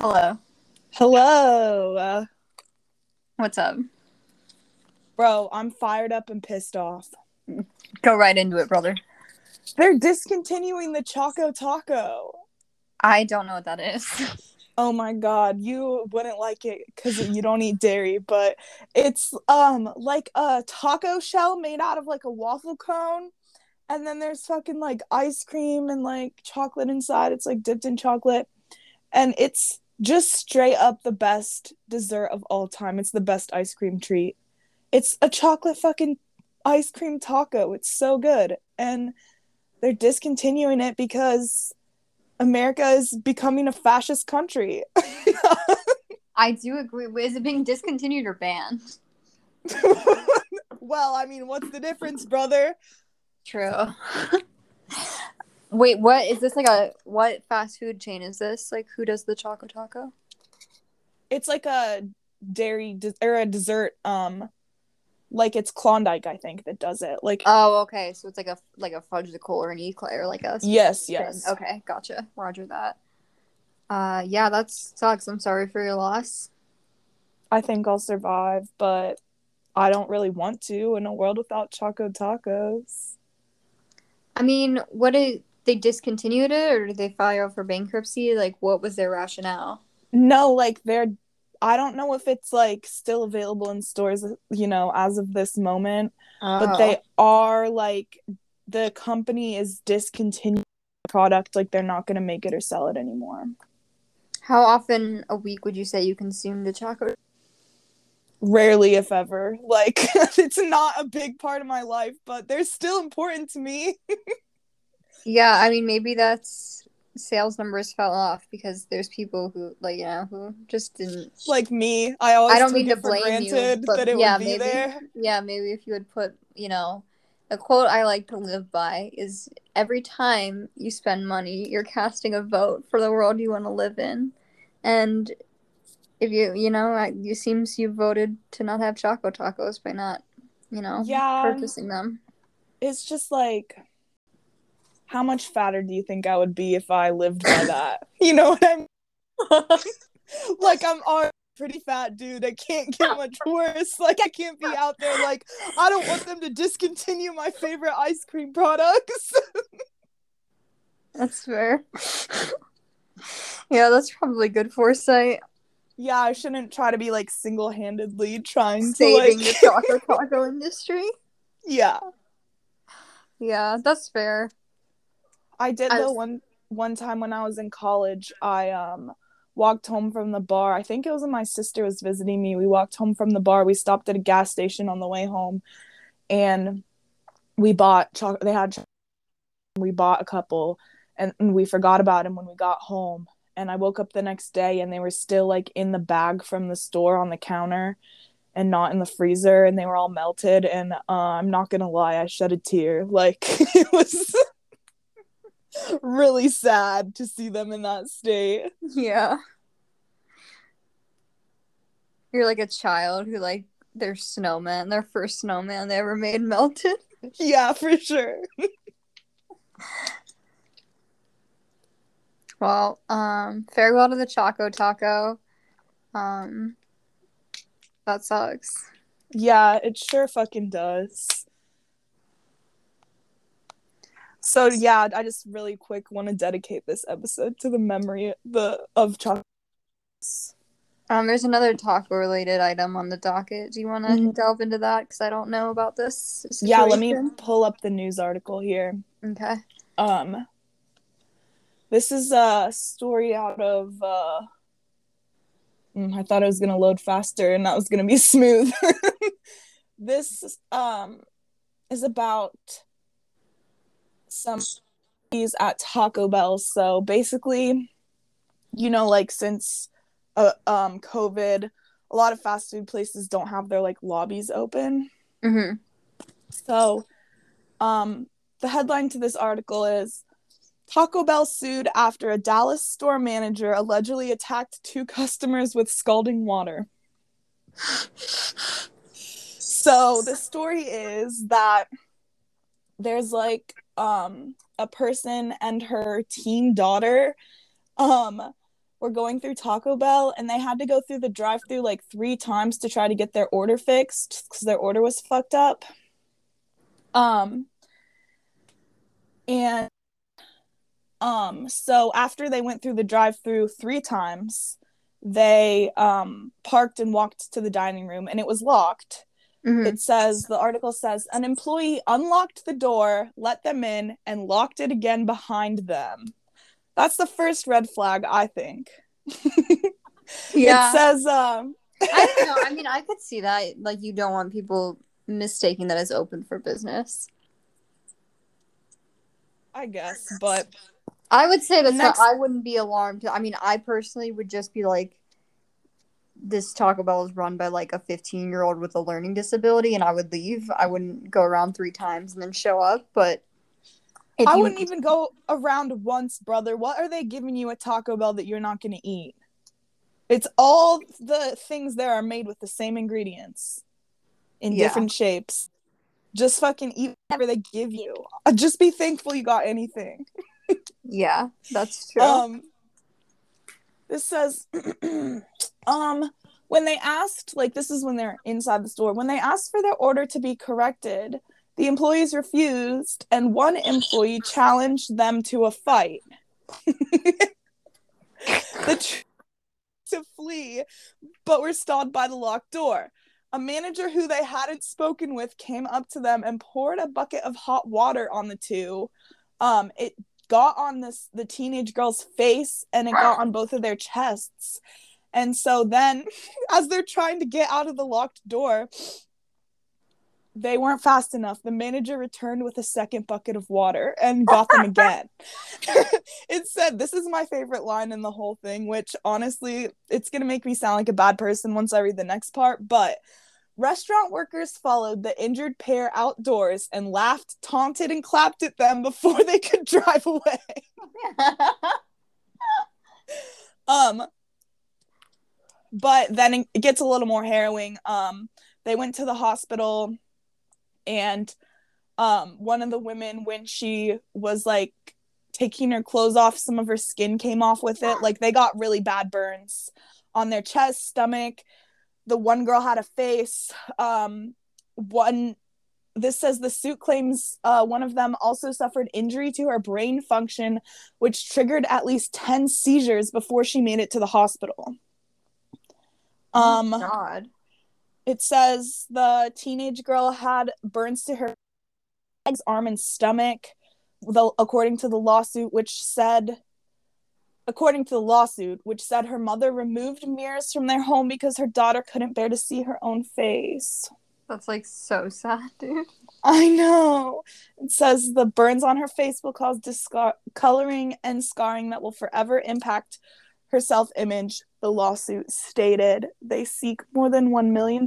Hello. Hello. Uh, What's up? bro, I'm fired up and pissed off. Go right into it, brother. They're discontinuing the Choco Taco. I don't know what that is. Oh my god, you wouldn't like it cuz you don't eat dairy, but it's um like a taco shell made out of like a waffle cone and then there's fucking like ice cream and like chocolate inside. It's like dipped in chocolate and it's just straight up the best dessert of all time. It's the best ice cream treat. It's a chocolate fucking ice cream taco. It's so good. And they're discontinuing it because America is becoming a fascist country. I do agree. Is it being discontinued or banned? well, I mean, what's the difference, brother? True. Wait, what is this like a what fast food chain is this? Like who does the Choco Taco? It's like a dairy de- or a dessert um like it's Klondike, I think, that does it. Like Oh, okay. So it's like a like a Fudgsicle or an eclair, like a yes, thing. yes. Okay, gotcha. Roger that. Uh, yeah, that sucks. I'm sorry for your loss. I think I'll survive, but I don't really want to in a world without Choco Tacos. I mean, what did they discontinued it, or did they file for bankruptcy? Like, what was their rationale? No, like they're I don't know if it's like still available in stores, you know, as of this moment, but they oh. are like the company is discontinuing the product like they're not going to make it or sell it anymore. How often a week would you say you consume the chocolate? Rarely if ever. Like it's not a big part of my life, but they're still important to me. Yeah, I mean, maybe that's sales numbers fell off because there's people who, like, you know, who just didn't. like me, I always I don't mean it to blame you, but that it yeah, would be maybe. there. Yeah, maybe if you would put, you know, a quote I like to live by is every time you spend money, you're casting a vote for the world you want to live in. And if you, you know, it seems you voted to not have Choco Tacos by not, you know, Yeah. purchasing them. It's just like how much fatter do you think I would be if I lived by that? You know what I mean? like I'm already a pretty fat dude. I can't get much worse. Like I can't be out there like I don't want them to discontinue my favorite ice cream products. That's fair. yeah, that's probably good foresight. yeah, I shouldn't try to be like single-handedly trying to Saving to the like chocolate taco industry. Yeah. Yeah, that's fair. I did I though one one time when I was in college, I um walked home from the bar. I think it was when my sister was visiting me. We walked home from the bar. We stopped at a gas station on the way home and we bought chocolate they had choc- we bought a couple and, and we forgot about them when we got home. And I woke up the next day and they were still like in the bag from the store on the counter and not in the freezer and they were all melted and uh, I'm not gonna lie, I shed a tear. Like it was really sad to see them in that state. Yeah. You're like a child who like their snowman, their first snowman they ever made melted. Yeah, for sure. Well, um, farewell to the Choco Taco. Um, that sucks. Yeah, it sure fucking does. So yeah, I just really quick want to dedicate this episode to the memory the of chocolate. Um, there's another taco related item on the docket. Do you want to Mhm. delve into that? Because I don't know about this. Yeah, let me pull up the news article here. Okay. Um this is a story out of uh mm, I thought it was gonna load faster and that was gonna be smooth. this um is about some at Taco Bell. So basically, you know, like since uh, um COVID, a lot of fast food places don't have their like lobbies open. Mm-hmm. So, um, the headline to this article is Taco Bell sued after a Dallas store manager allegedly attacked two customers with scalding water. So, the story is that there's like um a person and her teen daughter um were going through Taco Bell and they had to go through the drive-through like 3 times to try to get their order fixed cuz their order was fucked up. Um and um so after they went through the drive-through 3 times, they um parked and walked to the dining room and it was locked. Mhm. It says the article says an employee unlocked the door, let them in, and locked it again behind them. That's the first red flag, I think. Yeah. It says um I don't know. I mean, I could see that. Like, you don't want people mistaking that as open for business. I guess, but I would say that Next- I wouldn't be alarmed. I mean, I personally would just be like, this Taco Bell is run by like a 15 year old with a learning disability, and I would leave. I wouldn't go around three times and then show up. But I wouldn't even go around once, brother. What are they giving you at Taco Bell that you're not going to eat? It's all the things there are made with the same ingredients in Yeah. different shapes. Just fucking eat whatever they give you. Uh, Just be thankful you got anything. Yeah, that's true. Um, this says, um, when they asked, like, this is when they're inside the store, when they asked for their order to be corrected, the employees refused, and one employee challenged them to a fight. the tr- to flee, but were stalled by the locked door. A manager who they hadn't spoken with came up to them and poured a bucket of hot water on the two. Um, it got on this the teenage girl's face and it got on both of their chests. And so then as they're trying to get out of the locked door, they weren't fast enough. The manager returned with a second bucket of water and got them again. it said, This is my favorite line in the whole thing, which honestly, it's going to make me sound like a bad person once I read the next part. But restaurant workers followed the injured pair outdoors and laughed, taunted, and clapped at them before they could drive away. Um, but then it gets a little more harrowing. Um, they went to the hospital, and um, one of the women, when she was like taking her clothes off, some of her skin came off with it. Like they got really bad burns on their chest, stomach. The one girl had a face. Um, one this says the suit claims uh, one of them also suffered injury to her brain function, which triggered at least 10 seizures before she made it to the hospital. Um, Oh God. it says the teenage girl had burns to her legs, arm, and stomach, the, according to the lawsuit, which said, according to the lawsuit, which said her mother removed mirrors from their home because her daughter couldn't bear to see her own face. That's like so sad, dude. I know. It says the burns on her face will cause discoloring and scarring that will forever impact her self image. The lawsuit stated they seek more than $1 million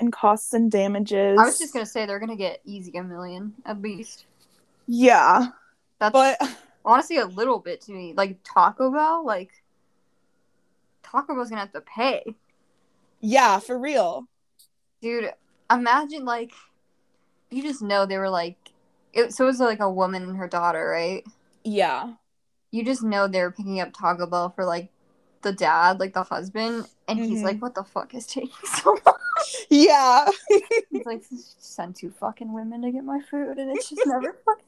in costs and damages. I was just gonna say they're gonna get easy a million at least. Yeah, That's but honestly a little bit to me. Like Taco Bell, like Taco Bell's gonna have to pay. yeah, for real. Dude, imagine like you just know they were like it so it was like a woman and her daughter, right? Yeah. You just know they were picking up Taco Bell for like the dad, like the husband, and he's Mhm. like, What the fuck is taking so long? Yeah. He's like, send two fucking women to get my food, and it's just never fucking.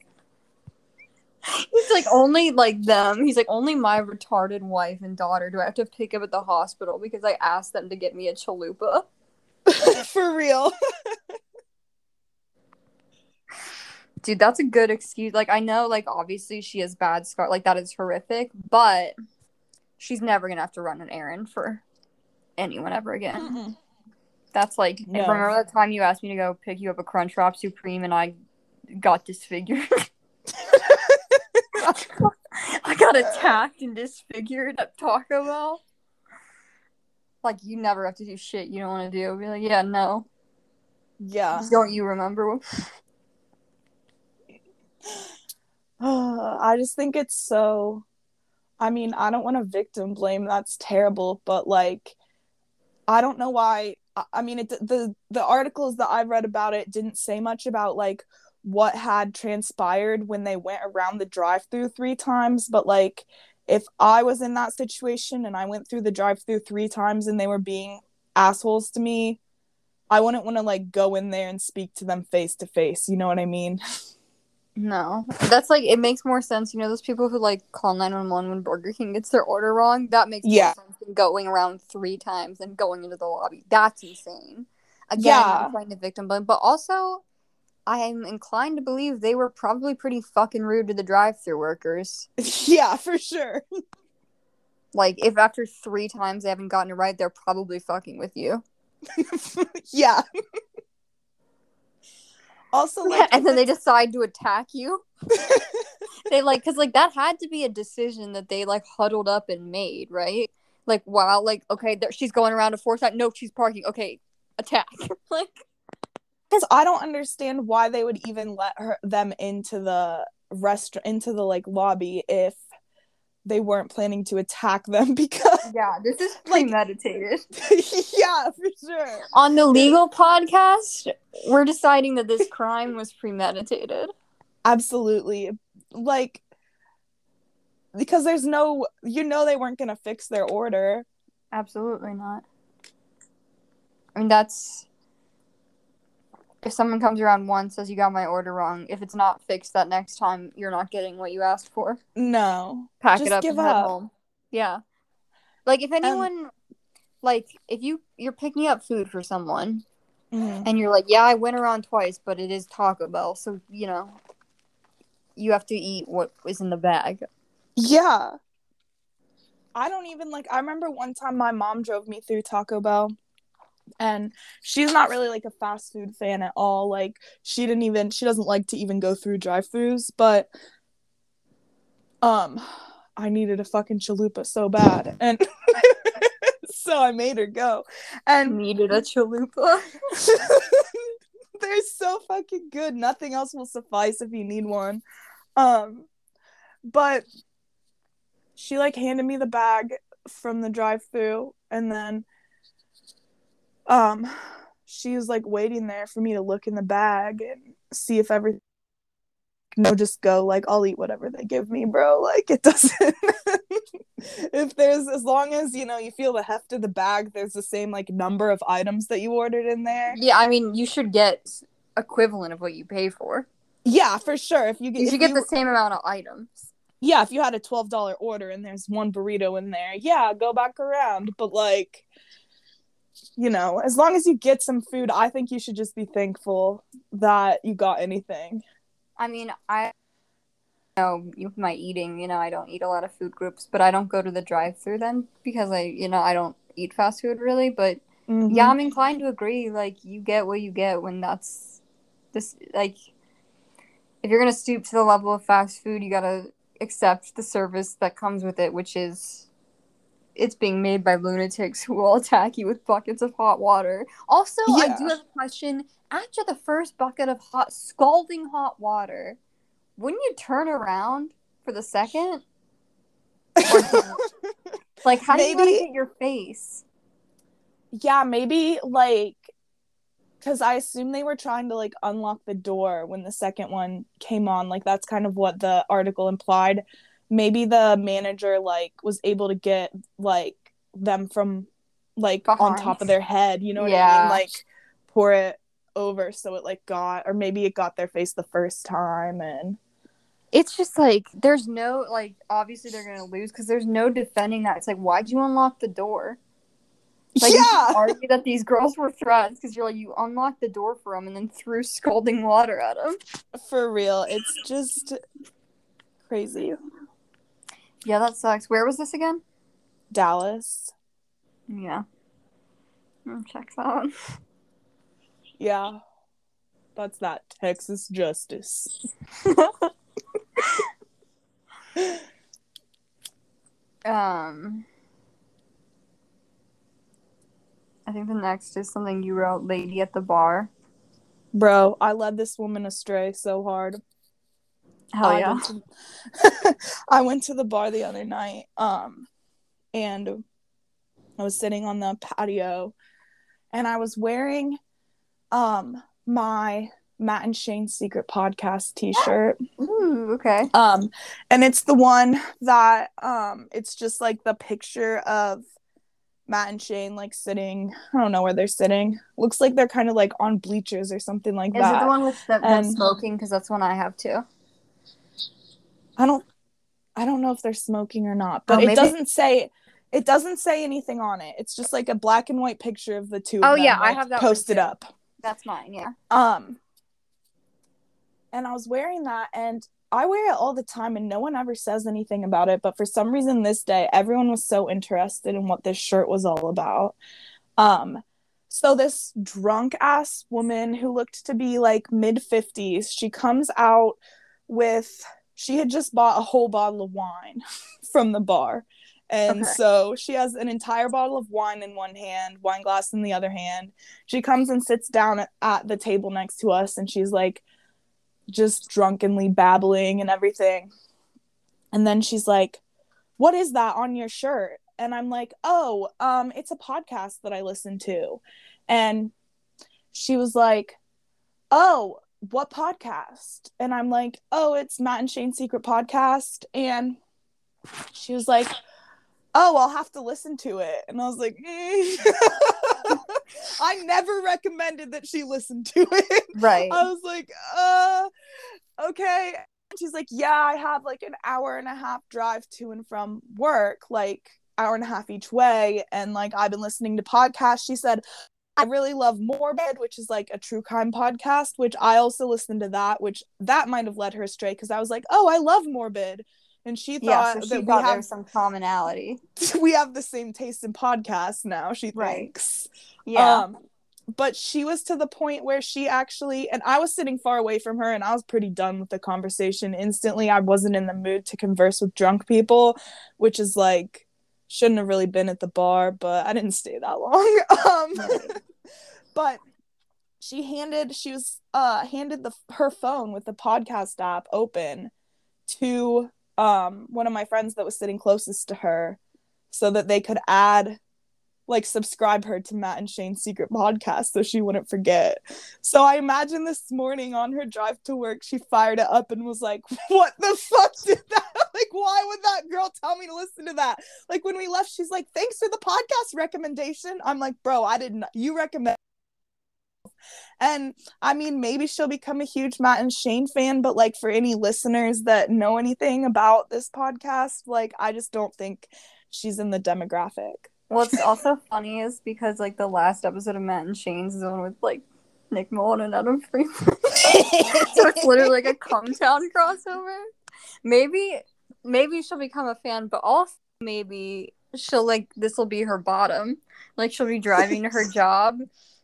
He's like, only like them. He's like, only my retarded wife and daughter do I have to pick up at the hospital because I asked them to get me a chalupa. for real. Dude, that's a good excuse. Like, I know, like, obviously she has bad scar. Like, that is horrific, but she's never gonna have to run an errand for anyone ever again. Mm-mm. That's like, No. remember that time you asked me to go pick you up a Crunchwrap Supreme and I got disfigured? I got attacked and disfigured at Taco Bell. Like, you never have to do shit you don't want to do. Be like, yeah, no. Yeah. Don't you remember? I just think it's so. I mean, I don't want to victim blame. That's terrible, but like, I don't know why. I- I mean, it the the articles that I've read about it didn't say much about like what had transpired when they went around the drive-through three times, but like, if I was in that situation and I went through the drive through three times and they were being assholes to me, I wouldn't want to like go in there and speak to them face to face. You know what I mean? No, that's like it makes more sense. You know, those people who like call nine one one when Burger King gets their order wrong. That makes more Yeah. sense than going around three times and going into the lobby. That's insane. Again, Yeah. I'm trying to victim blame, but also, I am inclined to believe they were probably pretty fucking rude to the drive-through workers. yeah, for sure. Like, if after three times they haven't gotten it right, they're probably fucking with you. yeah. also, like, and then they decide to attack you. they like because like that had to be a decision that they like huddled up and made right like wow like okay there, she's going around a fourth time no she's parking okay attack like because I don't understand why they would even let her them into the restaurant into the like lobby if they weren't planning to attack them because yeah this is Like- premeditated. Yeah for sure. On the legal podcast we're deciding that this crime was premeditated. Absolutely. Like because there's no you know they weren't gonna fix their order. Absolutely not. I mean that's if someone comes around once says you got my order wrong if it's not fixed that next time you're not getting what you asked for no pack Just it up give and head up. home. Yeah. Like if anyone like if you you're picking up food for someone Mhm. and you're like, "Yeah, I went around twice, but it is Taco Bell." So, you know, you have to eat what is in the bag. yeah i don't even like i remember one time my mom drove me through taco bell and she's not really like a fast food fan at all like she didn't even she doesn't like to even go through drive-throughs but um i needed a fucking chalupa so bad and so i made her go and Needed a chalupa. they're so fucking good nothing else will suffice if you need one um but she like handed me the bag from the drive-through and then um she was like waiting there for me to look in the bag and see if everything no just go like i'll eat whatever they give me bro like it doesn't if there's as long as you know you feel the heft of the bag there's the same like number of items that you ordered in there yeah, I mean, you should get equivalent of what you pay for. yeah for sure if you get You should get you- the same amount of items. yeah, if you had a twelve dollar order and there's one burrito in there, yeah, go back around. But like, you know, as long as you get some food, I think you should just be thankful that you got anything. I mean, I know you my eating, you know, I don't eat a lot of food groups, but I don't go to the drive-through then because I, you know, I don't eat fast food really, but Mhm. yeah, I'm inclined to agree like you get what you get when that's this like if you're going to stoop to the level of fast food, you got to accept the service that comes with it, which is it's being made by lunatics who will attack you with buckets of hot water. Also, I do have a question. After the first bucket of hot, scalding hot water, wouldn't you turn around for the second? Like, how do you get your face? yeah, maybe like because I assume they were trying to like unlock the door when the second one came on. Like that's kind of what the article implied. Maybe the manager like was able to get like them from like on top of their head. You know what I mean? Like pour it over so it like got or maybe it got their face the first time and It's just like there's no like obviously they're gonna lose because there's no defending that. It's like why'd you unlock the door? Like yeah argue that these girls were threats because you're like you unlocked the door for them and then threw scalding water at them. for real it's just crazy Yeah, that sucks. Where was this again? dallas Yeah. Mm, Check that. yeah that's that texas justice um, I think the next is something you wrote, "Lady at the bar." Bro, I led this woman astray so hard. Hell I yeah! went to- I went to the bar the other night, um, and I was sitting on the patio, and I was wearing, um, my Matt and Shane Secret Podcast t-shirt. Ooh, okay. Um, and it's the one that um, it's just like the picture of Matt and Shane like sitting. I don't know where they're sitting. Looks like they're kind of like on bleachers or something like Is that. it the one with the, the And- smoking? Because that's one I have too. I don't I don't know if they're smoking or not, but Oh, it doesn't say it doesn't say anything on it. It's just like a black and white picture of the two of Oh, yeah, I have that posted up. That's mine. Yeah. Um and I was wearing that and I wear it all the time and no one ever says anything about it, but for some reason this day everyone was so interested in what this shirt was all about. Um so this drunk ass woman who looked to be like mid 50s, she comes out with she had just bought a whole bottle of wine from the bar. And Okay. so she has an entire bottle of wine in one hand, wine glass in the other hand. She comes and sits down at, at the table next to us and she's like just drunkenly babbling and everything. And then she's like, "What is that on your shirt?" And I'm like, "Oh, um it's a podcast that I listen to." And she was like, "Oh, what podcast?" And I'm like, "Oh, it's Matt and Shane's Secret Podcast." And she was like, "Oh, I'll have to listen to it." And I was like, mm. "I never recommended that she listen to it." Right. I was like, uh, okay. And she's like, yeah, I have like an hour and a half drive to and from work, like hour and a half each way. And like, I've been listening to podcasts. She said, I really love Morbid, which is like a true crime podcast, which I also listened to that, which that might have led her astray because I was like, oh, I love Morbid. And she yeah. thought So she that we thought there have some commonality. we have the same taste in podcasts now, she Right. thinks. Yeah. Um, but she was to the point where she actually, and I was sitting far away from her, and I was pretty done with the conversation instantly. I wasn't in the mood to converse with drunk people, which is like, shouldn't have really been at the bar, but I didn't stay that long. um, but she handed, she was uh handed the her phone with the podcast app open to um one of my friends that was sitting closest to her, so that they could add like subscribe her to Matt and Shane's secret podcast so she wouldn't forget. So I imagine this morning on her drive to work, she fired it up and was like, What the fuck did that? Like, why would that girl tell me to listen to that? Like, when we left, she's like, Thanks for the podcast recommendation. I'm like, Bro, I didn't, you recommend. And I mean, maybe she'll become a huge Matt and Shane fan, but like for any listeners that know anything about this podcast, like I just don't think she's in the demographic. What's also funny is because like the last episode of Matt and Shane's is the one with like Nick Mullen and Adam Friedland. so it's literally like a Cum Town crossover. Maybe maybe she'll become a fan, but also maybe she'll like this will be her bottom. Like she'll be driving to her job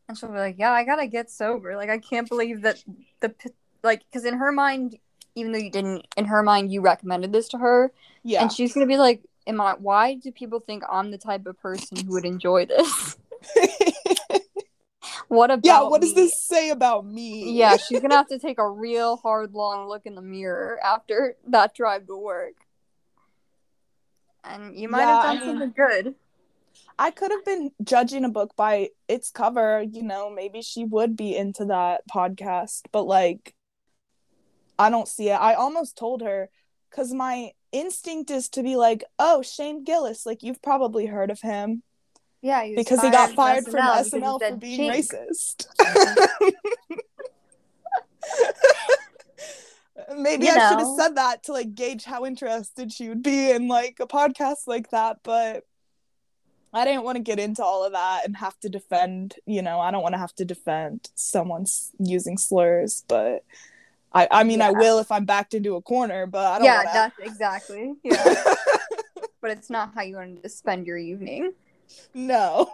and she'll be like, "Yeah, I gotta get sober." Like I can't believe that the like because in her mind, even though you didn't, in her mind you recommended this to her, yeah. and she's gonna be like, "Am I? Why do people think I'm the type of person who would enjoy this? what about? yeah, what does me?" this say about me? Yeah, she's gonna have to take a real hard, long look in the mirror after that drive to work. And you might Yeah, have I done mean- something good. I could have been judging a book by its cover, you know, maybe she would be into that podcast, but like I don't see it. I almost told her cuz my instinct is to be like, "Oh, Shane Gillis, like you've probably heard of him Yeah, he because he got fired from from SNL for being chink. racist." Maybe You I should have said that to like gauge how interested she would be in like a podcast like that, but I didn't want to get into all of that and have to defend, you know, I don't want to have to defend someone's using slurs, but I I mean I will if I'm backed into a corner, but I don't Yeah, wanna... that's exactly. Yeah, but it's not how you wanted to spend your evening. no.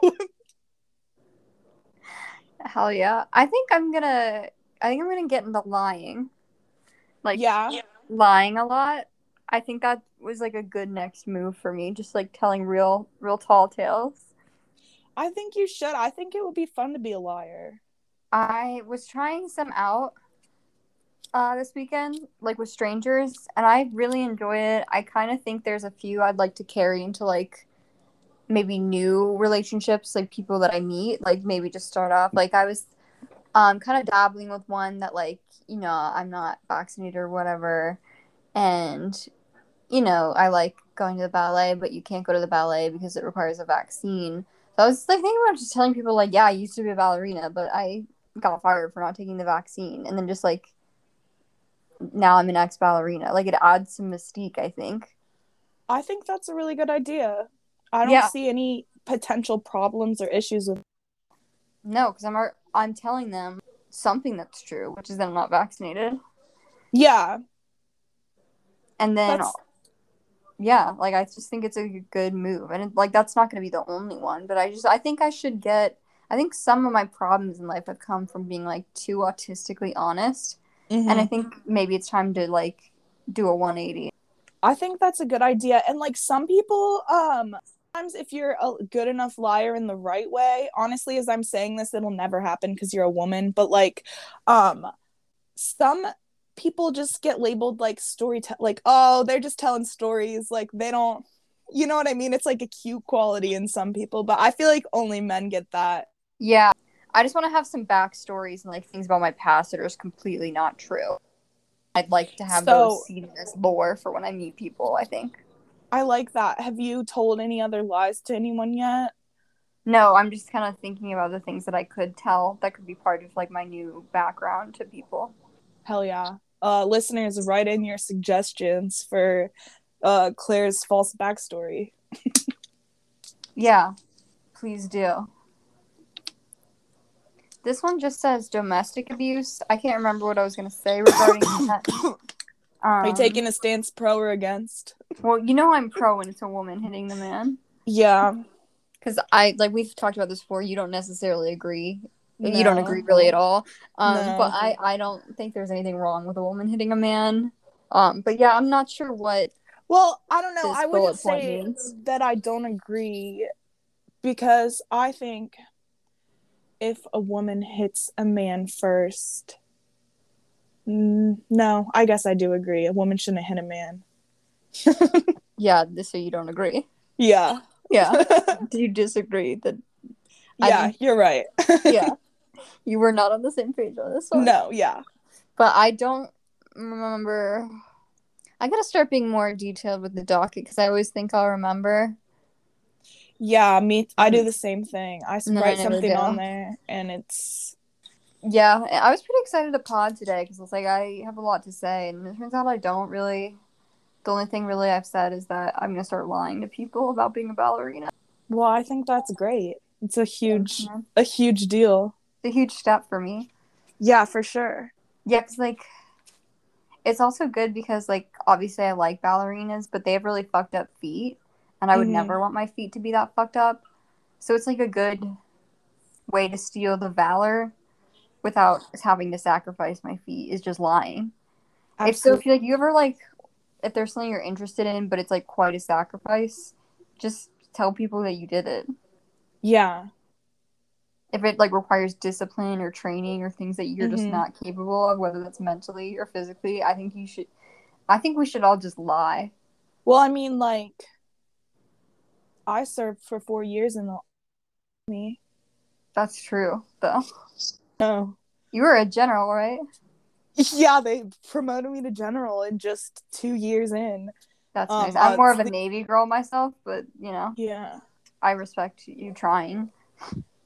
Hell yeah! I think I'm gonna. I think I'm gonna get into lying. Like yeah. lying a lot. I think that was like a good next move for me. Just like telling real, real tall tales. I think you should. I think it would be fun to be a liar. I was trying some out uh, this weekend, like with strangers, and I really enjoy it. I kind of think there's a few I'd like to carry into like maybe new relationships, like people that I meet, like maybe just start off. Like I was um kind of dabbling with one that like you know i'm not vaccinated or whatever and you know i like going to the ballet but you can't go to the ballet because it requires a vaccine so i was like thinking about just telling people like yeah i used to be a ballerina but i got fired for not taking the vaccine and then just like now i'm an ex ballerina. Like it adds some mystique i think. I think that's a really good idea. I don't Yeah. see any potential problems or issues with no because i'm i'm telling them something that's true which is that i'm not vaccinated. Yeah, and then that's yeah like i just think it's a good move. And it, like that's not going to be the only one but i just i think i should get i think some of my problems in life have come from being like too autistically honest and i Mhm. think maybe it's time to like do a 180 I think that's a good idea. And like some people, um, sometimes if you're a good enough liar in the right way, honestly, as I'm saying this, it'll never happen because you're a woman. But like, um, some people just get labeled like story, like oh, they're just telling stories. Like they don't, you know what I mean? It's like a cute quality in some people, but I feel like only men get that. yeah i just want to have some backstories and like things about my past that are just completely not true i'd like to have So- those seated as lore for when i meet people i think I like that. Have you told any other lies to anyone yet? no i'm just kind of thinking about the things that i could tell that could be part of like my new background to people Hell yeah. Uh, listeners, write in your suggestions for uh, Claire's false backstory. Yeah, please do. This one just says domestic abuse. I can't remember what I was going to say regarding that. Um, Are you taking a stance pro or against? Well, you know I'm pro when it's a woman hitting the man. Yeah. Because I, like, we've talked about this before. You don't necessarily agree. You don't agree really at all. Um, No. But I, I don't think there's anything wrong with a woman hitting a man. Um, but yeah, I'm not sure what. Well, I don't know. I wouldn't say means. that I don't agree because I think if a woman hits a man first, mm, no, I guess I do agree. A woman shouldn't hit a man. Yeah, so you don't agree. Yeah. Yeah. Do you disagree that? I yeah, you're right. Yeah. you were not on the same page on this one. no, yeah. but I don't remember. I gotta start being more detailed with the docket because I always think I'll remember. Yeah, me. I do mm. the same thing. I No, write something do. on there, and it's Yeah, I was pretty excited to pod today because it's like I have a lot to say, and it turns out I don't really. The only thing really I've said is that I'm gonna start lying to people about being a ballerina. well. I think that's great. It's a huge, Yeah. a huge deal. It's a huge step for me. Yeah, for sure. Yeah, it's like, it's also good because like obviously I like ballerinas, but they have really fucked up feet, and I would Mhm. never want my feet to be that fucked up. So it's like a good way to steal the valor without having to sacrifice my feet is just lying. If so, if you like, you ever like, if there's something you're interested in, but it's like quite a sacrifice, just tell people that you did it. Yeah, If it like requires discipline or training or things that you're just Mhm. not capable of, whether that's mentally or physically, I think you should. I think we should all just lie. Well, I mean, like, I served for four years in the army. That's true, though. No. You were a general, right? Yeah, they promoted me to general in just two years in. That's Um, nice. I'm uh, more of a the- Navy girl myself, but you know, Yeah. I respect you trying.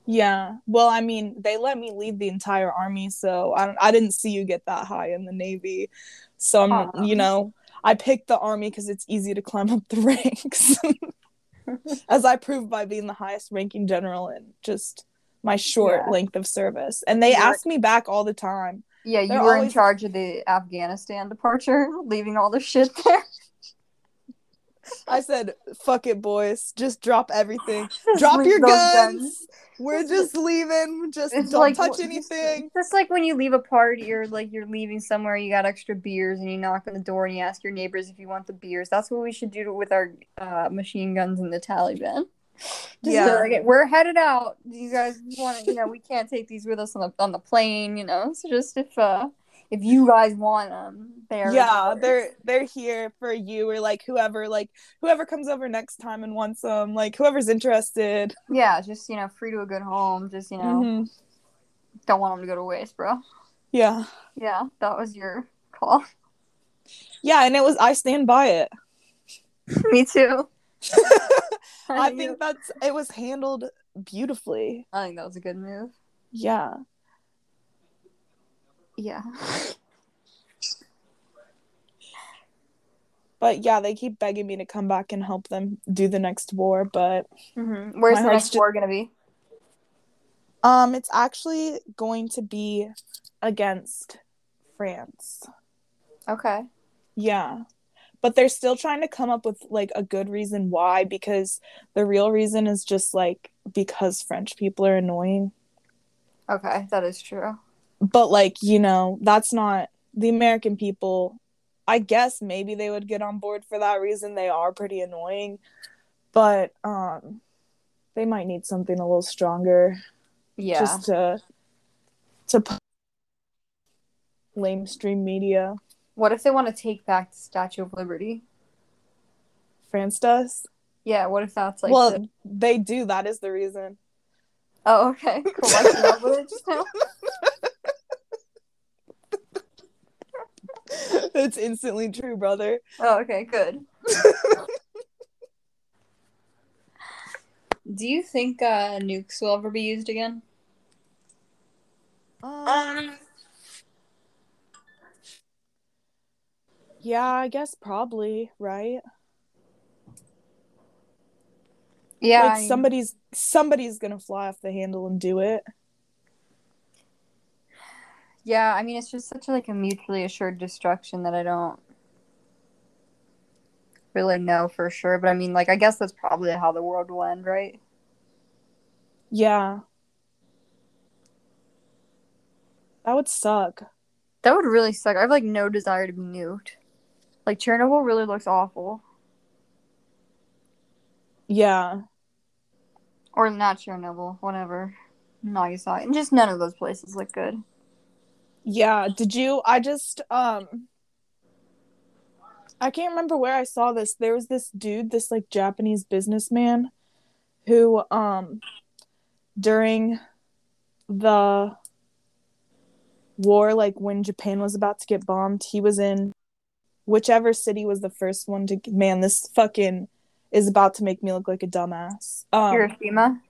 Yeah. Well, I mean, they let me lead the entire army, so I don't, I didn't see you get that high in the Navy. So I'm, Aw. you know, I picked the army because it's easy to climb up the ranks, as I proved by being the highest ranking general in just my short Yeah. length of service. And they You're- ask me back all the time. Yeah, you They're were in charge of the Afghanistan departure, leaving all the shit there. I said, "Fuck it, boys, just drop everything. Just drop your those guns. We're just leaving. Just It's don't like touch anything." Just like when you leave a party or like you're leaving somewhere, you got extra beers and you knock on the door and you ask your neighbors if you want the beers. That's what we should do with our uh, machine guns and the Taliban. Just Yeah. like, we're headed out. You guys want to? You know, we can't take these with us on the on the plane. You know, so just if uh if you guys want them, they're yeah yours. they're they're here for you or like whoever like whoever comes over next time and wants them like whoever's interested yeah, just you know, free to a good home. Just you know, Mhm. Don't want them to go to waste, bro. Yeah. Yeah, that was your call. Yeah, and it was I stand by it. Me too. I think that's it was handled beautifully. I think that was a good move. Yeah. Yeah. But yeah, they keep begging me to come back and help them do the next war, but hmm Where's the next ju- war gonna be? um it's actually going to be against France. Okay. Yeah. But they're still trying to come up with like a good reason why because the real reason is just like because French people are annoying. Okay, that is true. But like, you know, that's not the American people. I guess maybe they would get on board for that reason. They are pretty annoying. But um they might need something a little stronger Yeah. just to to p- lamestream media. What if they want to take back the Statue of Liberty? France does. Yeah, what if that's like well, the- they do. That is the reason. Oh, okay. Cool. I came up with it just now. it's instantly true, brother. Oh, okay, good. Do you think uh, nukes will ever be used again? Um, yeah, I guess probably, right? Yeah. like I somebody's somebody's gonna fly off the handle and do it. Yeah, I mean it's just such like a mutually assured destruction that I don't really know for sure. But I mean, like I guess that's probably how the world will end, right? Yeah. That would suck. That would really suck. I have like no desire to be nuked. Like Chernobyl really looks awful, Yeah. or not Chernobyl, whatever. Nagasaki, and just none of those places look good. Yeah. Did you I just um I can't remember where I saw this. There was this dude, this like Japanese businessman who um during the war like when Japan was about to get bombed, he was in whichever city was the first one to man this fucking is about to make me look like a dumbass. Um Hiroshima.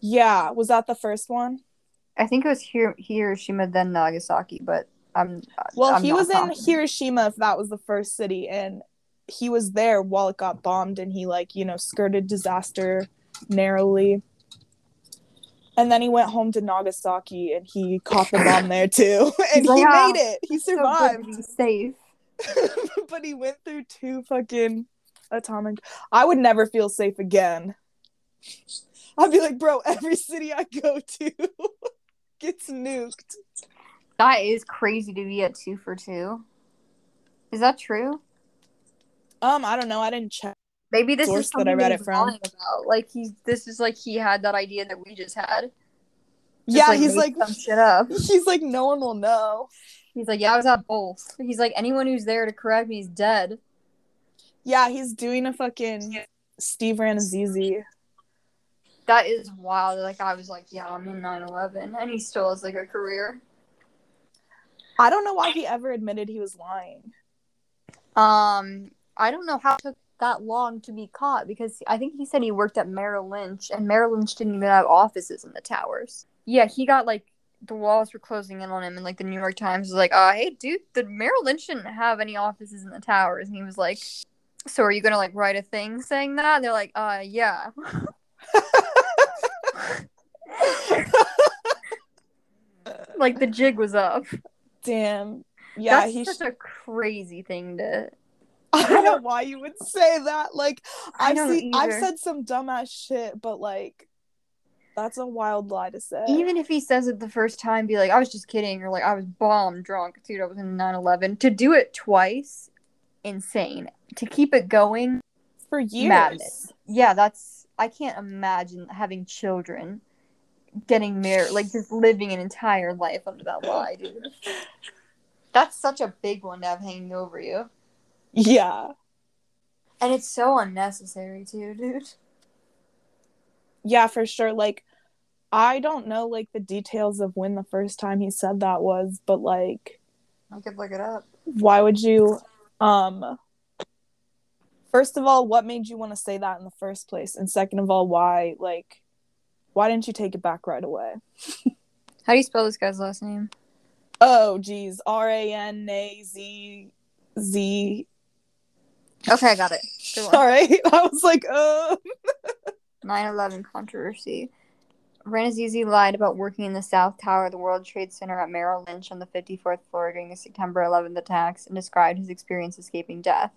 yeah, was that the first one? I think it was Hir- Hiroshima then Nagasaki, but I'm Well, I'm he was in. Hiroshima if that was the first city and he was there while it got bombed and he like, you know, skirted disaster narrowly. And then he went home to Nagasaki and he caught the bomb there too. And like, he "Ah, made it. He survived. be safe. but he went through two fucking atomic I would never feel safe again. I'd be like, bro, every city I go to gets nuked. That is crazy to be at two for two. Is that true? Um, I don't know. I didn't check. Maybe this Source is that I read it from. about. Like he's this is like he had that idea that we just had. Just, yeah, he's like some shit up. he's like no one will know. He's like, yeah, I was at both. He's like, anyone who's there to correct me is dead. Yeah, he's doing a fucking Steve Rannazzisi. That is wild. Like I was like, yeah, I'm in 9/11, and he still has like a career. I don't know why he ever admitted he was lying. Um, I don't know how it took that long to be caught because I think he said he worked at Merrill Lynch, and Merrill Lynch didn't even have offices in the towers. Yeah, he got like the walls were closing in on him, and like the New York Times was like, "Uh, hey, dude, the Merrill Lynch didn't have any offices in the towers," and he was like, "So are you gonna like write a thing saying that?" And they're like, "Uh, yeah." like the jig was up. Damn. Yeah, That's he's. such a crazy thing to. I don't know why you would say that. Like, I I've seen, I've said some dumbass shit, but like, that's a wild lie to say. even if he says it the first time, be like, I was just kidding, or like, I was bomb drunk, dude, I was in 9 11. To do it twice, insane. To keep it going, for years. madness. Yeah, that's, I can't imagine having children getting married, like just living an entire life under that lie, dude. That's such a big one to have hanging over you. Yeah. And it's so unnecessary, too, dude. Yeah, for sure. Like, I don't know like the details of when the first time he said that was, but like I could look it up. why would you um first of all, what made you want to say that in the first place? And second of all, why like why didn't you take it back right away? How do you spell this guy's last name? Oh geez. R A N A Z Z Okay, I got it. All right. I was like, uh 9/11 controversy. Rannazzisi lied about working in the South Tower of the World Trade Center at Merrill Lynch on the 54th floor during the September 11th attacks and described his experience escaping death.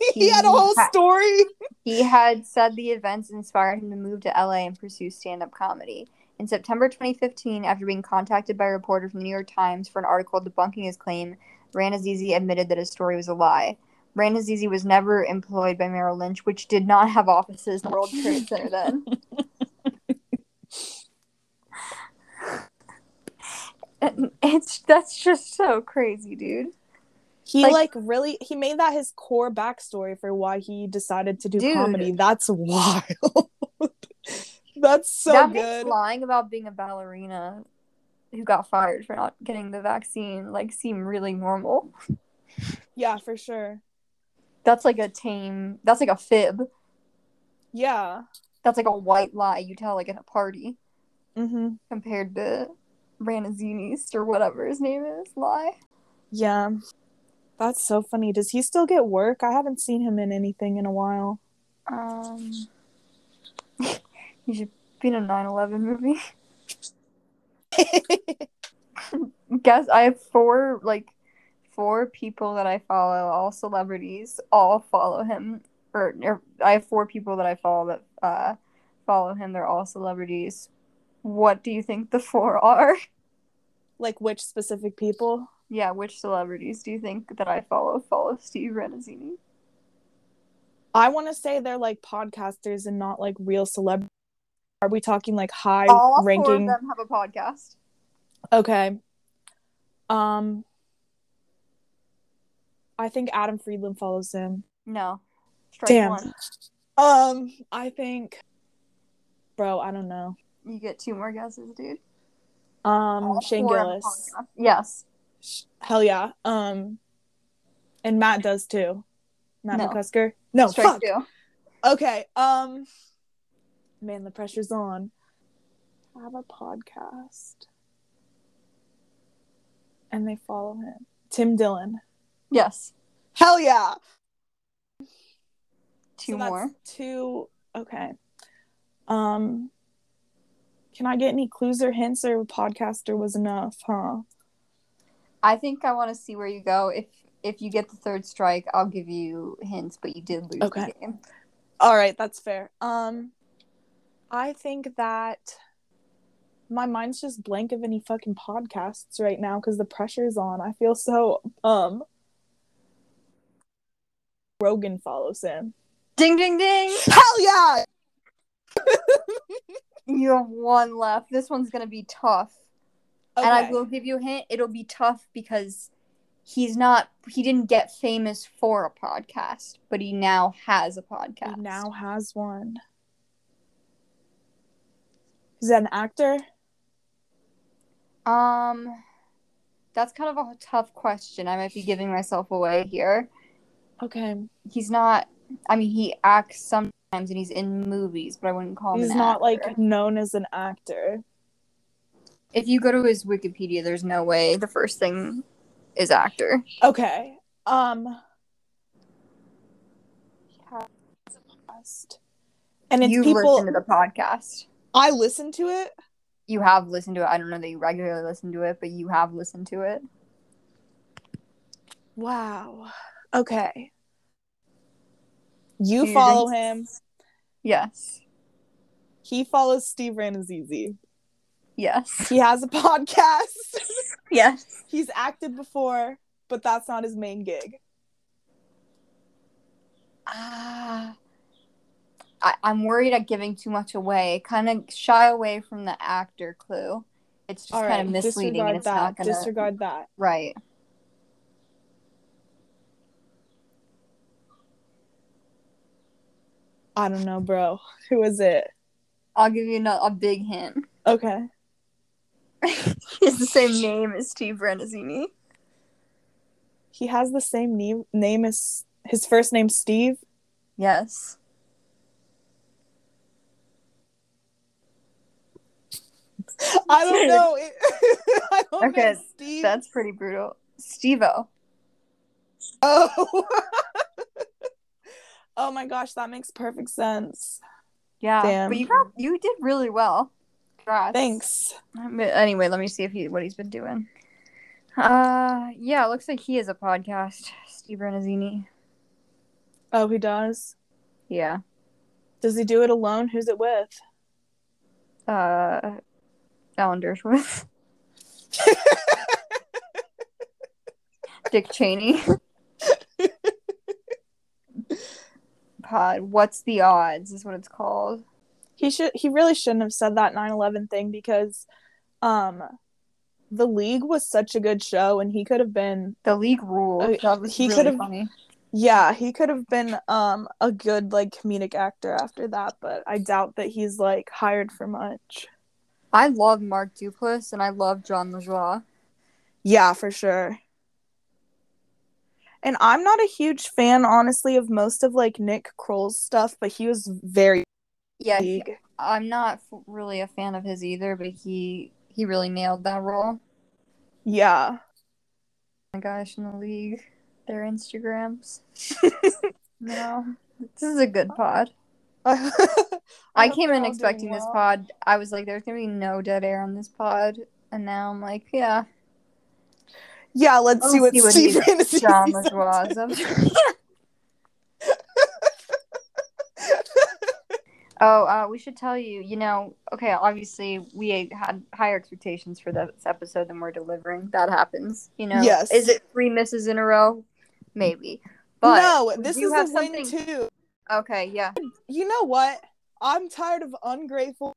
he had a whole ha- story. He had said the events inspired him to move to LA and pursue stand up comedy. In September 2015, after being contacted by a reporter from the New York Times for an article debunking his claim, Rannazzisi admitted that his story was a lie. Rannazzisi was never employed by Merrill Lynch, which did not have offices in the World Trade Center then. And it's that's just so crazy, dude. He Like- like, really he made that his core backstory for why he decided to do Dude. comedy. That's wild. That's so that good. lying about being a ballerina who got fired for not getting the vaccine like seem really normal. Yeah, for sure. That's like a tame. That's like a fib. Yeah. That's like a white lie you tell like at a party Mm-hmm. compared to Ranazzini's or whatever his name is lie. Yeah. That's so funny. Does he still get work? I haven't seen him in anything in a while. Um, he should be in a 9/11 movie. Guess I have four like four people that I follow, all celebrities, all follow him. Or, or I have four people that I follow that uh follow him. They're all celebrities. What do you think the four are? like which specific people? Yeah, which celebrities do you think that I follow follow Steve Renazzini? I want to say they're like podcasters and not like real celebrities. Are we talking like high All four of ranking? them have a podcast. Okay. Um I think Adam Friedland follows him. No. Strike Damn. one. Um I think Bro, I don't know. You get two more guesses, dude. Um All Shane four have a Gillis. Yes. Hell yeah. Um and Matt does too. Matt No. McCusker? No, Strike fuck. two. Okay. Um man, the pressure's on. Have a podcast. And they follow him. Tim Dillon. Yes. Hell yeah. Two So more. Two. Okay. Um. Can I get any clues or hints, or podcaster was enough? Huh. I think I want to see where you go. If if you get the third strike, I'll give you hints, but you did lose Okay. the game. All right, that's fair. Um, I think that my mind's just blank of any fucking podcasts right now because the pressure's on. I feel so um. Rogan follows him. Ding ding ding! Hell yeah! You have one left. This one's gonna be tough. Okay. And I will give you a hint. It'll be tough because he's not he didn't get famous for a podcast, but he now has a podcast. He now has one. Is that an actor? Um that's kind of a tough question. I might be giving myself away here. Okay. He's not I mean he acts sometimes and he's in movies, but I wouldn't call him He's not actor. like known as an actor. If you go to his Wikipedia, there's no way the first thing is actor. Okay. Um and it's You've people listened to the podcast. I listen to it. You have listened to it. I don't know that you regularly listen to it, but you have listened to it. Wow. Okay. You Do you follow think- him. Yes. He follows Steve Rannazzisi. Yes. He has a podcast. Yes. He's acted before, but that's not his main gig. Ah. I, I'm worried at giving too much away. Kind of shy away from the actor clue. It's just All kind right, of misleading and it's that. not gonna Disregard that. right. I don't know, bro. Who is it? I'll give you a big hint. Okay. he has the same name as Steve Renazzini. He has the same name name as his first name Steve. Yes. I don't know. I don't Okay, know Steve. That's pretty brutal. Steve-O. Oh. oh my gosh, that makes perfect sense. Yeah. Damn. But you got you did really well. Congrats. Thanks. Anyway, let me see if he what he's been doing. Uh yeah, it looks like he has a podcast. Steve Renazzini. Oh, he does. Yeah. Does he do it alone? Who's it with? Uh Alan Dershowitz. Dick Cheney. Pod. What's the odds is what it's called. He should he really shouldn't have said that 9/11 thing because um the league was such a good show and he could have been The league rule. Uh, he really could've- funny. yeah, he could have been um a good like comedic actor after that, but I doubt that he's like hired for much. I love Mark Duplass and I love Jon Lajoie. Yeah, for sure. And I'm not a huge fan, honestly, of most of like Nick Kroll's stuff, but he was very Yeah, he- I'm not f- really a fan of his either, but he he really nailed that role. Yeah. Oh my gosh, in the league, their Instagrams. no, this is a good pod. I, I came in expecting doing this pod. I was like, there's gonna be no dead air on this pod, and now I'm like, yeah, Yeah, let's see Let's what see Steve Fantasy John says. Lajoie's up to. Oh, uh, we should tell you, you know, okay, obviously we had higher expectations for this episode than we're delivering. That happens, you know. Yes. Is it three misses in a row? Maybe. But no, this is a win too. Okay, yeah. You know what? I'm tired of ungrateful.